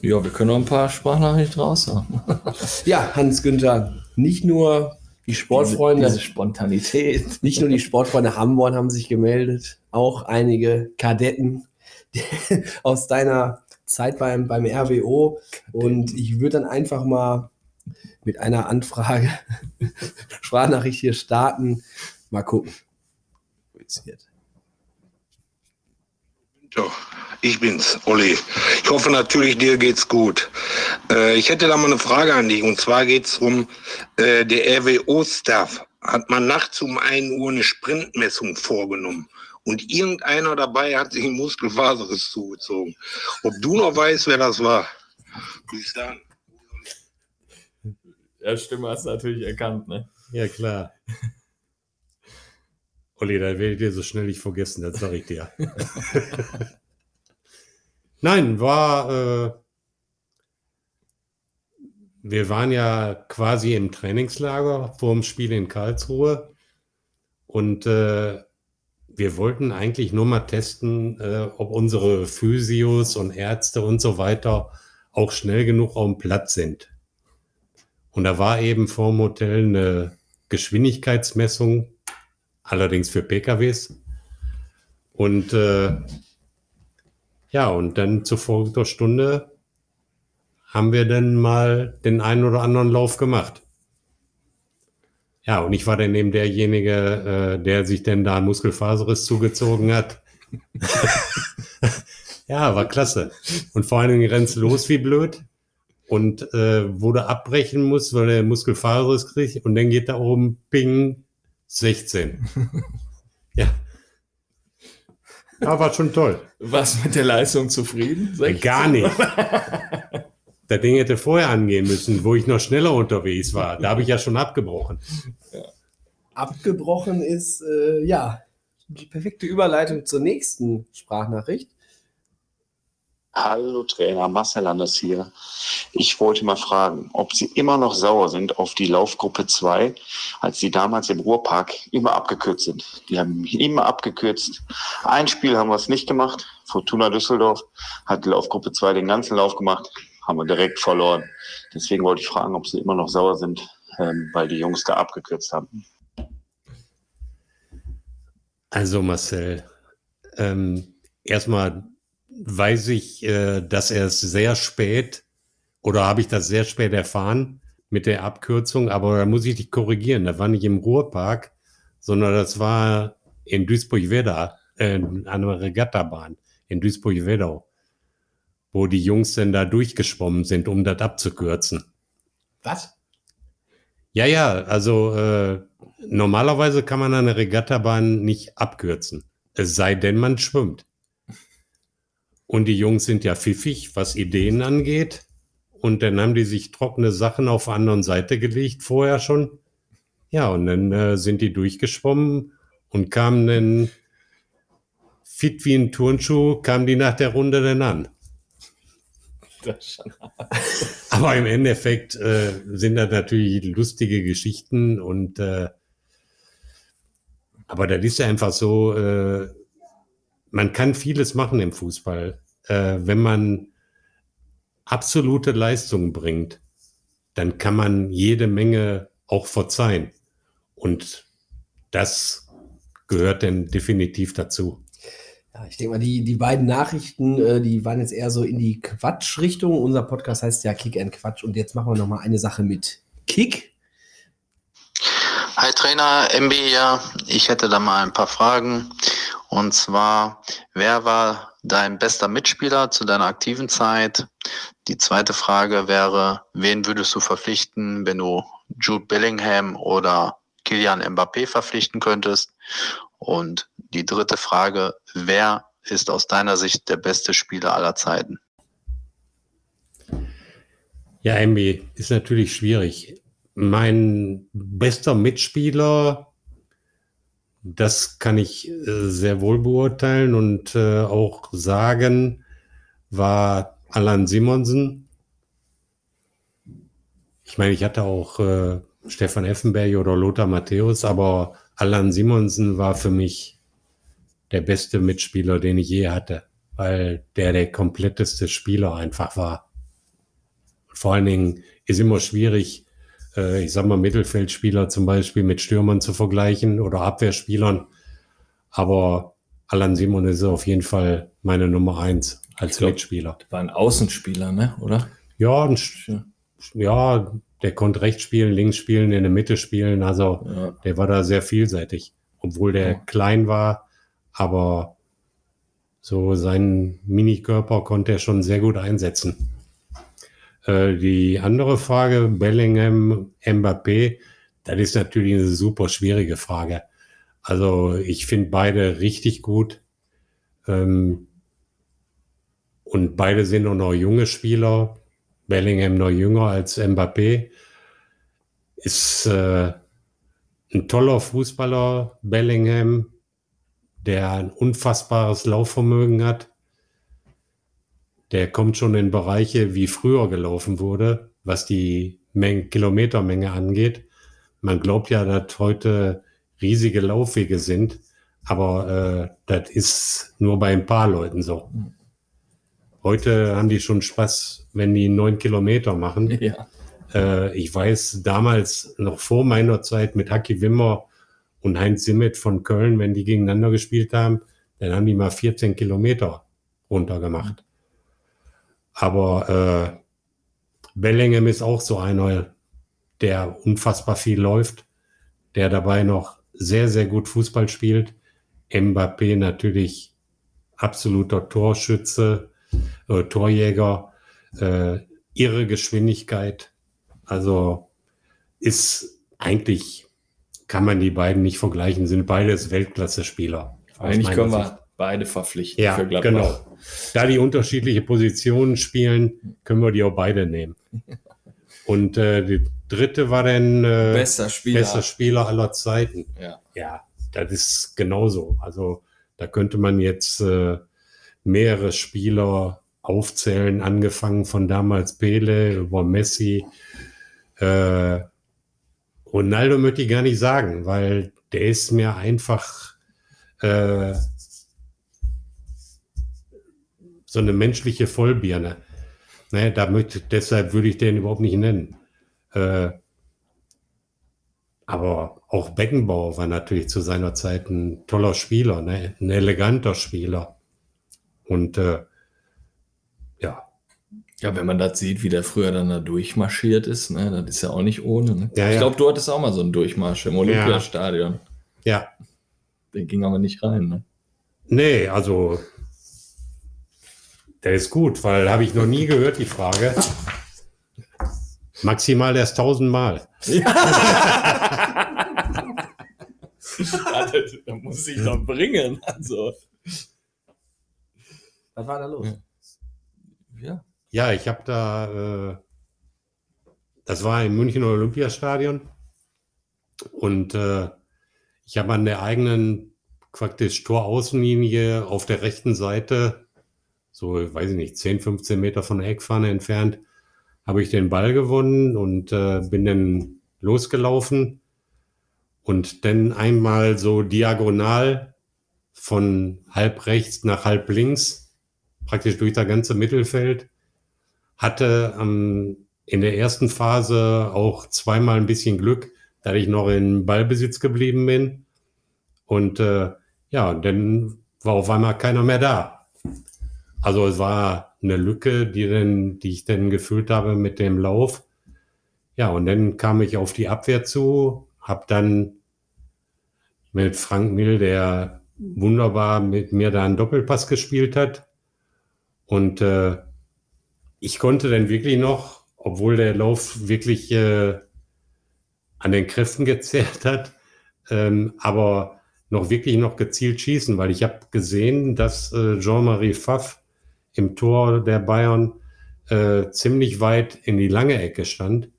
Ja, wir können noch ein paar Sprachnachrichten raus haben. Ja, Hans Günther, nicht nur die Sportfreunde, Diese, diese Spontanität. nicht nur die Sportfreunde Hamborn haben sich gemeldet, auch einige Kadetten aus deiner Zeit beim, beim RWO. Und ich würde dann einfach mal mit einer Anfrage Sprachnachricht hier starten. Mal gucken. Ja, ich bin's, Olli. Ich hoffe natürlich, dir geht's gut. Äh, ich hätte da mal eine Frage an dich. Und zwar geht's um äh, der RWO-Staff. Hat man nachts um 1 Uhr eine Sprintmessung vorgenommen. Und irgendeiner dabei hat sich ein Muskelfaserriss zugezogen. Ob du noch weißt, wer das war? Bis dann. Ja, Stimme hast du natürlich erkannt, ne? Ja, klar. Olli, da werdet ihr so schnell nicht vergessen, das sage ich dir. Nein, war. Äh, wir waren ja quasi im Trainingslager vor dem Spiel in Karlsruhe und äh, wir wollten eigentlich nur mal testen, äh, ob unsere Physios und Ärzte und so weiter auch schnell genug auf dem Platz sind. Und da war eben vor dem Hotel eine Geschwindigkeitsmessung, allerdings für PKWs. Und äh, ja, und dann zur folgender Stunde haben wir dann mal den einen oder anderen Lauf gemacht. Ja, und ich war dann eben derjenige, äh, der sich denn da einen Muskelfaserriss zugezogen hat. ja, war klasse. Und vor allen Dingen rennst los wie blöd und äh, wo du abbrechen muss, weil er Muskelfaserriss kriegt und dann geht da oben Ping 16. ja. Ja, war schon toll. Warst mit der Leistung zufrieden? Sag- Gar nicht. Das Ding hätte vorher angehen müssen, wo ich noch schneller unterwegs war. Da habe ich ja schon abgebrochen. Abgebrochen ist, äh, ja, die perfekte Überleitung zur nächsten Sprachnachricht. Hallo Trainer, Marcel Anders hier. Ich wollte mal fragen, ob Sie immer noch sauer sind auf die Laufgruppe 2, als Sie damals im Ruhrpark immer abgekürzt sind. Die haben immer abgekürzt. Ein Spiel haben wir es nicht gemacht. Fortuna Düsseldorf hat die Laufgruppe 2 den ganzen Lauf gemacht, haben wir direkt verloren. Deswegen wollte ich fragen, ob Sie immer noch sauer sind, ähm, weil die Jungs da abgekürzt haben. Also Marcel, ähm, erstmal weiß ich, äh, dass er es sehr spät oder habe ich das sehr spät erfahren mit der Abkürzung, aber da muss ich dich korrigieren. Das war nicht im Ruhrpark, sondern das war in Duisburg-Wedau, äh, an der Regattabahn in Duisburg-Wedau. wo die Jungs denn da durchgeschwommen sind, um das abzukürzen. Was? Ja, ja, also äh, normalerweise kann man eine Regattabahn nicht abkürzen. Es sei denn, man schwimmt. Und die Jungs sind ja pfiffig, was Ideen angeht. Und dann haben die sich trockene Sachen auf der anderen Seite gelegt, vorher schon. Ja, und dann äh, sind die durchgeschwommen und kamen dann fit wie ein Turnschuh, kamen die nach der Runde dann an. Aber im Endeffekt äh, sind das natürlich lustige Geschichten und äh, aber das ist ja einfach so, äh, man kann vieles machen im Fußball. Äh, wenn man absolute Leistungen bringt, dann kann man jede Menge auch verzeihen. Und das gehört dann definitiv dazu. Ja, ich denke mal, die, die beiden Nachrichten, äh, die waren jetzt eher so in die Quatsch-Richtung. Unser Podcast heißt ja Kick and Quatsch. Und jetzt machen wir noch mal eine Sache mit Kick. Hi Trainer, MB hier. Ich hätte da mal ein paar Fragen. Und zwar, wer war dein bester Mitspieler zu deiner aktiven Zeit? Die zweite Frage wäre, wen würdest du verpflichten, wenn du Jude Bellingham oder Kylian Mbappé verpflichten könntest? Und die dritte Frage, wer ist aus deiner Sicht der beste Spieler aller Zeiten? Ja, MB ist natürlich schwierig. Mein bester Mitspieler, das kann ich äh, sehr wohl beurteilen und äh, auch sagen, war Alan Simonsen. Ich meine, ich hatte auch äh, Stefan Effenberg oder Lothar Matthäus, aber Alan Simonsen war für mich der beste Mitspieler, den ich je hatte, weil der der kompletteste Spieler einfach war. Vor allen Dingen ist immer schwierig, äh, ich sag mal, Mittelfeldspieler zum Beispiel mit Stürmern zu vergleichen oder Abwehrspielern. Aber Alan Simon ist auf jeden Fall meine Nummer eins als glaub, Mitspieler. War ein Außenspieler, ne? Oder? Ja, ein, ja, der konnte rechts spielen, links spielen, in der Mitte spielen. Also Ja. der war da sehr vielseitig, obwohl der Ja. klein war, aber so seinen Minikörper konnte er schon sehr gut einsetzen. Äh, die andere Frage, Bellingham, Mbappé, das ist natürlich eine super schwierige Frage. Also ich finde beide richtig gut. Ähm, und beide sind auch noch junge Spieler. Bellingham noch jünger als Mbappé. Ist äh, ein toller Fußballer, Bellingham, der ein unfassbares Laufvermögen hat. Der kommt schon in Bereiche, wie früher gelaufen wurde, was die Menge, Kilometermenge angeht. Man glaubt ja, dass heute riesige Laufwege sind, aber äh, das ist nur bei ein paar Leuten so. Heute haben die schon Spaß, wenn die neun Kilometer machen. Ja. Äh, ich weiß damals, noch vor meiner Zeit mit Haki Wimmer und Heinz Simmet von Köln, wenn die gegeneinander gespielt haben, dann haben die mal 14 Kilometer runtergemacht. Aber äh, Bellingham ist auch so einer, der unfassbar viel läuft, der dabei noch sehr, sehr gut Fußball spielt. Mbappé natürlich absoluter Torschütze, äh, Torjäger, äh, ihre Geschwindigkeit. Also ist eigentlich, kann man die beiden nicht vergleichen, sind beides Weltklasse-Spieler. Eigentlich können Sicht. wir beide verpflichten Ja, für Gladbach. genau. Da die unterschiedliche Positionen spielen, können wir die auch beide nehmen. Und äh, die dritte war dann äh, Bester Spieler. bester Spieler aller Zeiten. Ja. Ja, das ist genauso. Also da könnte man jetzt äh, mehrere Spieler aufzählen, angefangen von damals Pele über Messi. Äh, Ronaldo möchte ich gar nicht sagen, weil der ist mir einfach äh, so eine menschliche Vollbirne. Ne, da möchte, deshalb würde ich den überhaupt nicht nennen. Äh, aber auch Beckenbauer war natürlich zu seiner Zeit ein toller Spieler, ne? ein eleganter Spieler. Und äh, ja, Ja, wenn man das sieht, wie der früher dann da durchmarschiert ist, ne, das ist ja auch nicht ohne. Ne? Ja, ich ja. glaube, du hattest auch mal so einen Durchmarsch im Olympiastadion. ja, Der ging aber nicht rein. Ne? nee, also Der ist gut, weil habe ich noch nie gehört, die Frage. Maximal erst tausendmal. Also, da muss ich doch bringen. Also, Was war da los? ja. Ja, ich habe da, äh, das war im München Olympiastadion und äh, ich habe an der eigenen praktisch Toraußenlinie auf der rechten Seite, so weiß ich nicht, 10, 15 Meter von der Eckfahne entfernt, habe ich den Ball gewonnen und äh, bin dann losgelaufen und dann einmal so diagonal von halb rechts nach halb links, praktisch durch das ganze Mittelfeld hatte ähm, in der ersten Phase auch zweimal ein bisschen Glück, da ich noch in Ballbesitz geblieben bin. Und äh, ja, dann war auf einmal keiner mehr da. Also es war eine Lücke, die, dann, die ich dann gefüllt habe mit dem Lauf. Ja, und dann kam ich auf die Abwehr zu, habe dann mit Frank Mill, der wunderbar mit mir da einen Doppelpass gespielt hat. Und äh, ich konnte dann wirklich noch, obwohl der Lauf wirklich äh, an den Kräften gezehrt hat, ähm, aber noch wirklich noch gezielt schießen, weil ich habe gesehen, dass äh, Jean-Marie Pfaff im Tor der Bayern äh, ziemlich weit in die lange Ecke stand.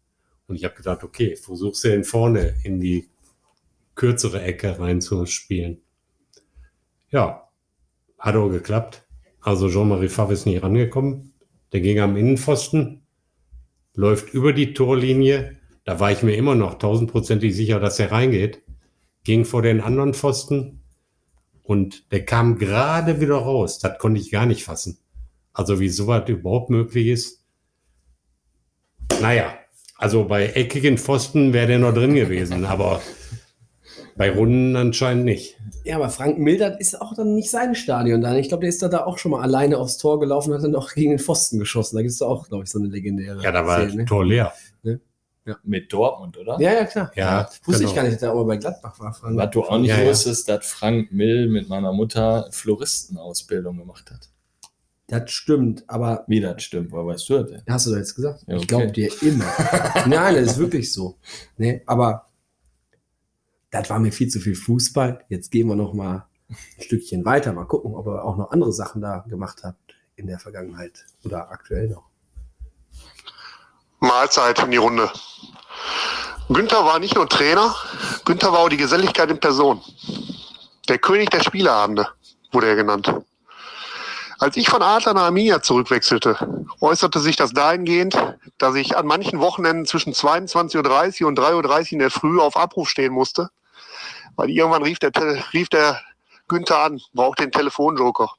Und ich habe gedacht, okay, versuch's den vorne in die kürzere Ecke reinzuspielen. Ja, hat auch geklappt. Also Jean-Marie Pfaff ist nicht rangekommen. Der ging am Innenpfosten, läuft über die Torlinie. Da war ich mir immer noch tausendprozentig sicher, dass er reingeht. Ging vor den anderen Pfosten und der kam gerade wieder raus. Das konnte ich gar nicht fassen. Also wie sowas überhaupt möglich ist. Naja, also bei eckigen Pfosten wäre der noch drin gewesen, aber bei Runden anscheinend nicht. Ja, aber Frank Mildert ist auch dann nicht sein Stadion da. Ich glaube, der ist da, da auch schon mal alleine aufs Tor gelaufen und hat dann auch gegen den Pfosten geschossen. Da gibt es auch, glaube ich, so eine legendäre. Ja, da war Szene, das ne? Tor leer. Mit Dortmund, oder? Ja, ja, klar. Ja, Wusste genau. ich gar nicht, dass der aber bei Gladbach war. Frank. Was du auch nicht Ja, ja. wusstest, dass Frank Mill mit meiner Mutter Floristenausbildung gemacht hat. Das stimmt, aber Wie das stimmt, woher weißt du das denn? hast du doch jetzt gesagt? Ja, Ich okay. glaube dir immer. Nein, das ist wirklich so. Nee, aber das war mir viel zu viel Fußball. Jetzt gehen wir noch mal ein Stückchen weiter. Mal gucken, ob ihr auch noch andere Sachen da gemacht habt in der Vergangenheit oder aktuell noch. Mahlzeit in die Runde. Günther war nicht nur Trainer, Günther war auch die Geselligkeit in Person. Der König der Spieleabende wurde er genannt. Als ich von Adler nach Arminia zurückwechselte, äußerte sich das dahingehend, dass ich an manchen Wochenenden zwischen 22.30 Uhr und 3.30 Uhr in der Früh auf Abruf stehen musste, weil irgendwann rief der, rief der Günther an, braucht den Telefonjoker.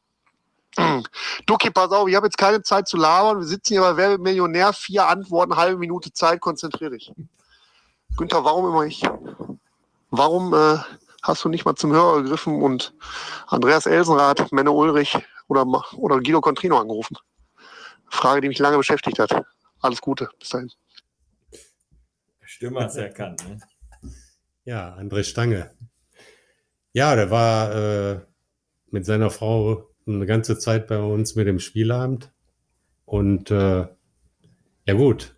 Ducky, pass auf, ich habe jetzt keine Zeit zu labern. Wir sitzen hier bei Wer Millionär? Vier Antworten, halbe Minute Zeit, konzentrier dich. Günther, warum immer ich? Warum äh, hast du nicht mal zum Hörer gegriffen und Andreas Elsenrath, Menne Ulrich oder, oder Guido Contrino angerufen? Frage, die mich lange beschäftigt hat. Alles Gute, bis dahin. Stimme hast du erkannt, ne? Ja, André Stange. Ja, der war äh, mit seiner Frau eine ganze Zeit bei uns mit dem Spielabend. Und äh, ja gut,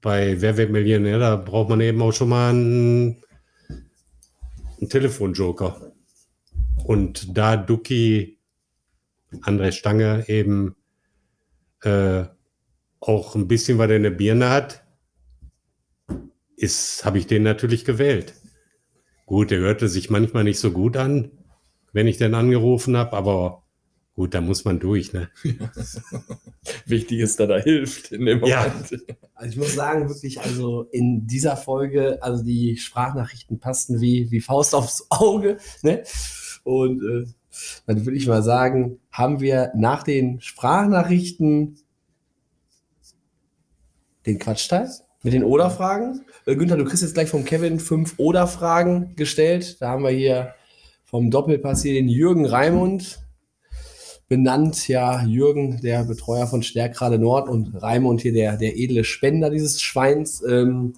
bei Wer wird Millionär, da braucht man eben auch schon mal einen, einen Telefonjoker. Und da Ducky André Stange eben äh, auch ein bisschen was in der Birne hat, ist, habe ich den natürlich gewählt. Gut, der hörte sich manchmal nicht so gut an, wenn ich den angerufen habe, aber gut, da muss man durch, ne? Wichtig ist, dass er hilft in dem Ja. Moment. Also ich muss sagen, wirklich, also in dieser Folge, also die Sprachnachrichten passten wie, wie Faust aufs Auge. Ne? Und äh, dann würde ich mal sagen, haben wir nach den Sprachnachrichten den Quatschteil mit den Oder-Fragen. Äh, Günther, du kriegst jetzt gleich vom Kevin fünf Oder-Fragen gestellt. Da haben wir hier vom Doppelpass hier den Jürgen Raimund benannt. Ja, Jürgen, der Betreuer von Stärkrade Nord und Raimund hier der, der edle Spender dieses Schweins. Ähm,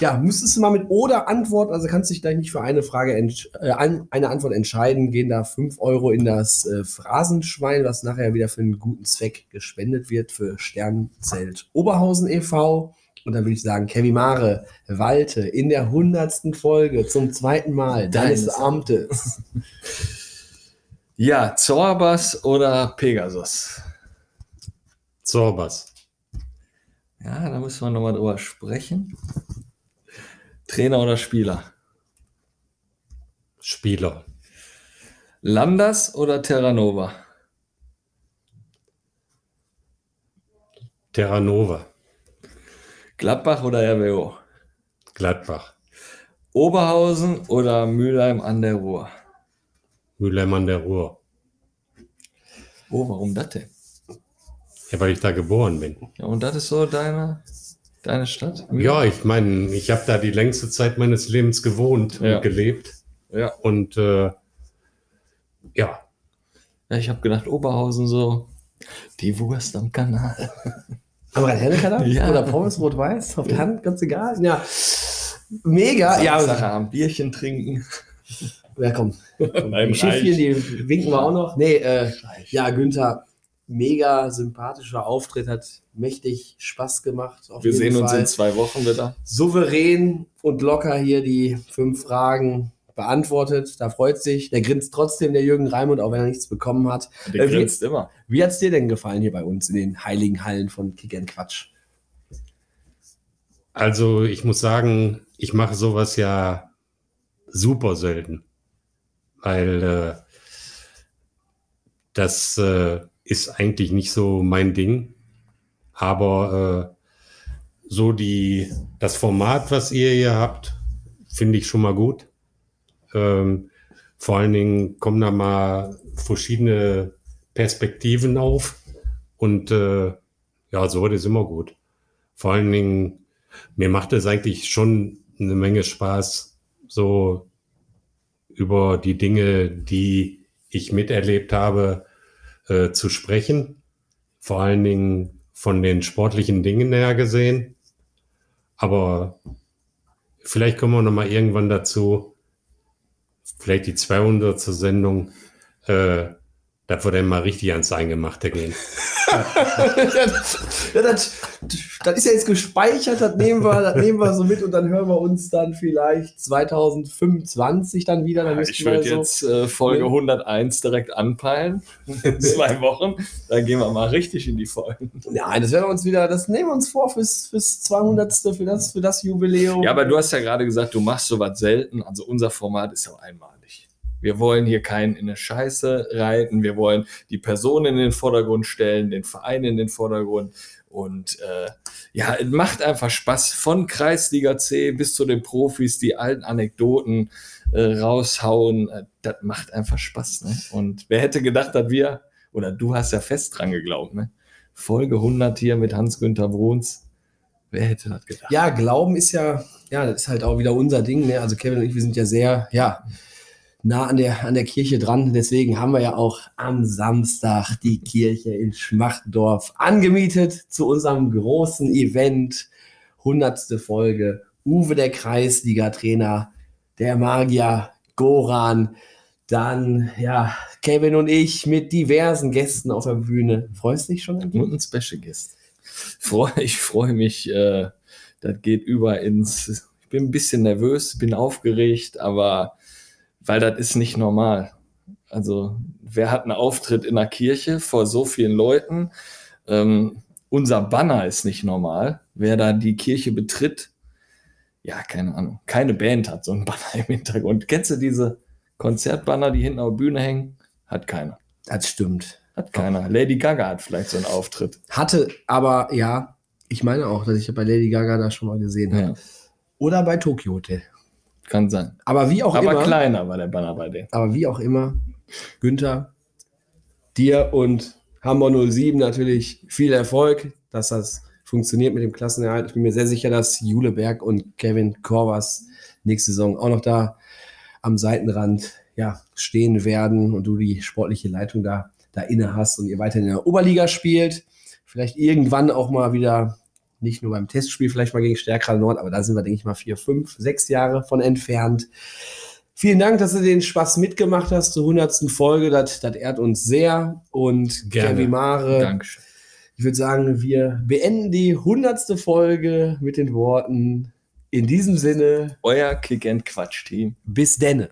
ja, müsstest du mal mit oder antworten, also kannst dich gleich nicht für eine Frage, äh, eine Antwort entscheiden, gehen da 5 Euro in das äh, Phrasenschwein, was nachher wieder für einen guten Zweck gespendet wird, für Sternzelt Oberhausen e.V. Und dann würde ich sagen, Kevin Mare, Walte, in der hundertsten Folge zum zweiten Mal deines Deines Amtes. Ja, Zorbas oder Pegasus? Zorbas. Ja, da müssen wir nochmal drüber sprechen. Trainer oder Spieler? Spieler. Landers oder Terranova? Terranova. Gladbach oder RWO? Gladbach. Oberhausen oder Mülheim an der Ruhr? Mülheim an der Ruhr. Oh, warum das denn? Ja, weil ich da geboren bin. Ja, und das ist so deine, deine Stadt? Ja, ich meine, ich habe da die längste Zeit meines Lebens gewohnt Ja. und gelebt. Ja. Und äh, ja, Ja, ich habe gedacht, Oberhausen so, die Wurst am Kanal. Aber ein Hennekader? Ja. Oder Pommes rot-weiß? Auf der Hand, ganz egal. Ja. Mega. Ja, Sache am Bierchen trinken. ja komm. Beim Die die winken wir auch noch. Nee, äh, ja, Günther, mega sympathischer Auftritt, hat mächtig Spaß gemacht. Auf Wir jeden sehen uns Fall. in zwei Wochen wieder. souverän und locker hier die fünf Fragen beantwortet. Da freut sich. Der grinst trotzdem, der Jürgen Raimund, auch wenn er nichts bekommen hat. Der Äh, wie- grinst immer. Wie hat's dir denn gefallen hier bei uns in den heiligen Hallen von Kick and Quatsch? also ich muss sagen, ich mache sowas ja super selten. Weil äh, das äh, ist eigentlich nicht so mein Ding. Aber äh, so die, das Format, was ihr hier habt, finde ich schon mal gut. Ähm, vor allen Dingen kommen da mal verschiedene Perspektiven auf. Und äh, ja, so das ist immer gut. Vor allen Dingen, mir macht es eigentlich schon eine Menge Spaß, so über die Dinge, die ich miterlebt habe, äh, zu sprechen. Vor allen Dingen von den sportlichen Dingen her gesehen. Aber vielleicht kommen wir noch mal irgendwann dazu, vielleicht die 200. Sendung, äh, da wird dann mal richtig ans Eingemachte gehen. ja, das, das ist ja jetzt gespeichert, das nehmen, wir, das nehmen wir so mit und dann hören wir uns dann vielleicht 2025 dann wieder. Dann müssten Ich würde so- jetzt äh, Folge Ja. 101 direkt anpeilen. In zwei Wochen. Dann gehen wir mal richtig in die Folgen. Nein, das werden wir uns wieder, das nehmen wir uns vor fürs, fürs 200. für das, für das Jubiläum. Ja, aber du hast ja gerade gesagt, du machst sowas selten. Also unser Format ist ja einmalig. Wir wollen hier keinen in eine Scheiße reiten. Wir wollen die Person in den Vordergrund stellen, den Verein in den Vordergrund. Und äh, ja, es macht einfach Spaß. Von Kreisliga C bis zu den Profis, die alten Anekdoten äh, raushauen. Äh, das macht einfach Spaß. Ne? Und wer hätte gedacht, dass wir, oder du hast ja fest dran geglaubt, ne? Folge 100 hier mit Hans-Günther Bruns. Wer hätte das gedacht? Ja, Glauben ist ja, ja, das ist halt auch wieder unser Ding. Ne? Also Kevin und ich, wir sind ja sehr, ja, nah an der, an der Kirche dran. Deswegen haben wir ja auch am Samstag die Kirche in Schmachtendorf angemietet zu unserem großen Event. Hundertste Folge. Uwe, der Kreisliga-Trainer, der Magier, Goran, dann, ja, Kevin und ich mit diversen Gästen auf der Bühne. Freust du dich schon? Und ein Special Guest. Ich freue mich, äh, das geht über ins. Ich bin ein bisschen nervös, bin aufgeregt, aber weil das ist nicht normal. Also, wer hat einen Auftritt in der Kirche vor so vielen Leuten? Ähm, unser Banner ist nicht normal. Wer da die Kirche betritt, ja, keine Ahnung. Keine Band hat so einen Banner im Hintergrund. Kennst du diese Konzertbanner, die hinten auf der Bühne hängen? Hat keiner. Das stimmt. Hat keiner. Lady Gaga hat vielleicht so einen Auftritt. Hatte, aber ja, ich meine auch, dass ich bei Lady Gaga das schon mal gesehen habe. Ja, Oder bei Tokyo Hotel. Kann sein. Aber wie auch Aber immer, kleiner war der Banner bei denen. aber wie auch immer, Günther, dir und Hamburg 07 natürlich viel Erfolg, dass das funktioniert mit dem Klassenerhalt. Ich bin mir sehr sicher, dass Jule Berg und Kevin Korvas nächste Saison auch noch da am Seitenrand ja, stehen werden und du die sportliche Leitung da, da inne hast und ihr weiter in der Oberliga spielt. Vielleicht irgendwann auch mal wieder nicht nur beim Testspiel vielleicht mal gegen Stärkerer Nord, aber da sind wir, denke ich mal, vier, fünf, sechs Jahre von entfernt. Vielen Dank, dass du den Spaß mitgemacht hast zur hundertsten Folge. Das, das ehrt uns sehr. Und Gerne. Kevin Mare, Dankeschön. ich würde sagen, wir beenden die hundertste Folge mit den Worten in diesem Sinne, Euer Kick and Quatsch Team. bis denne.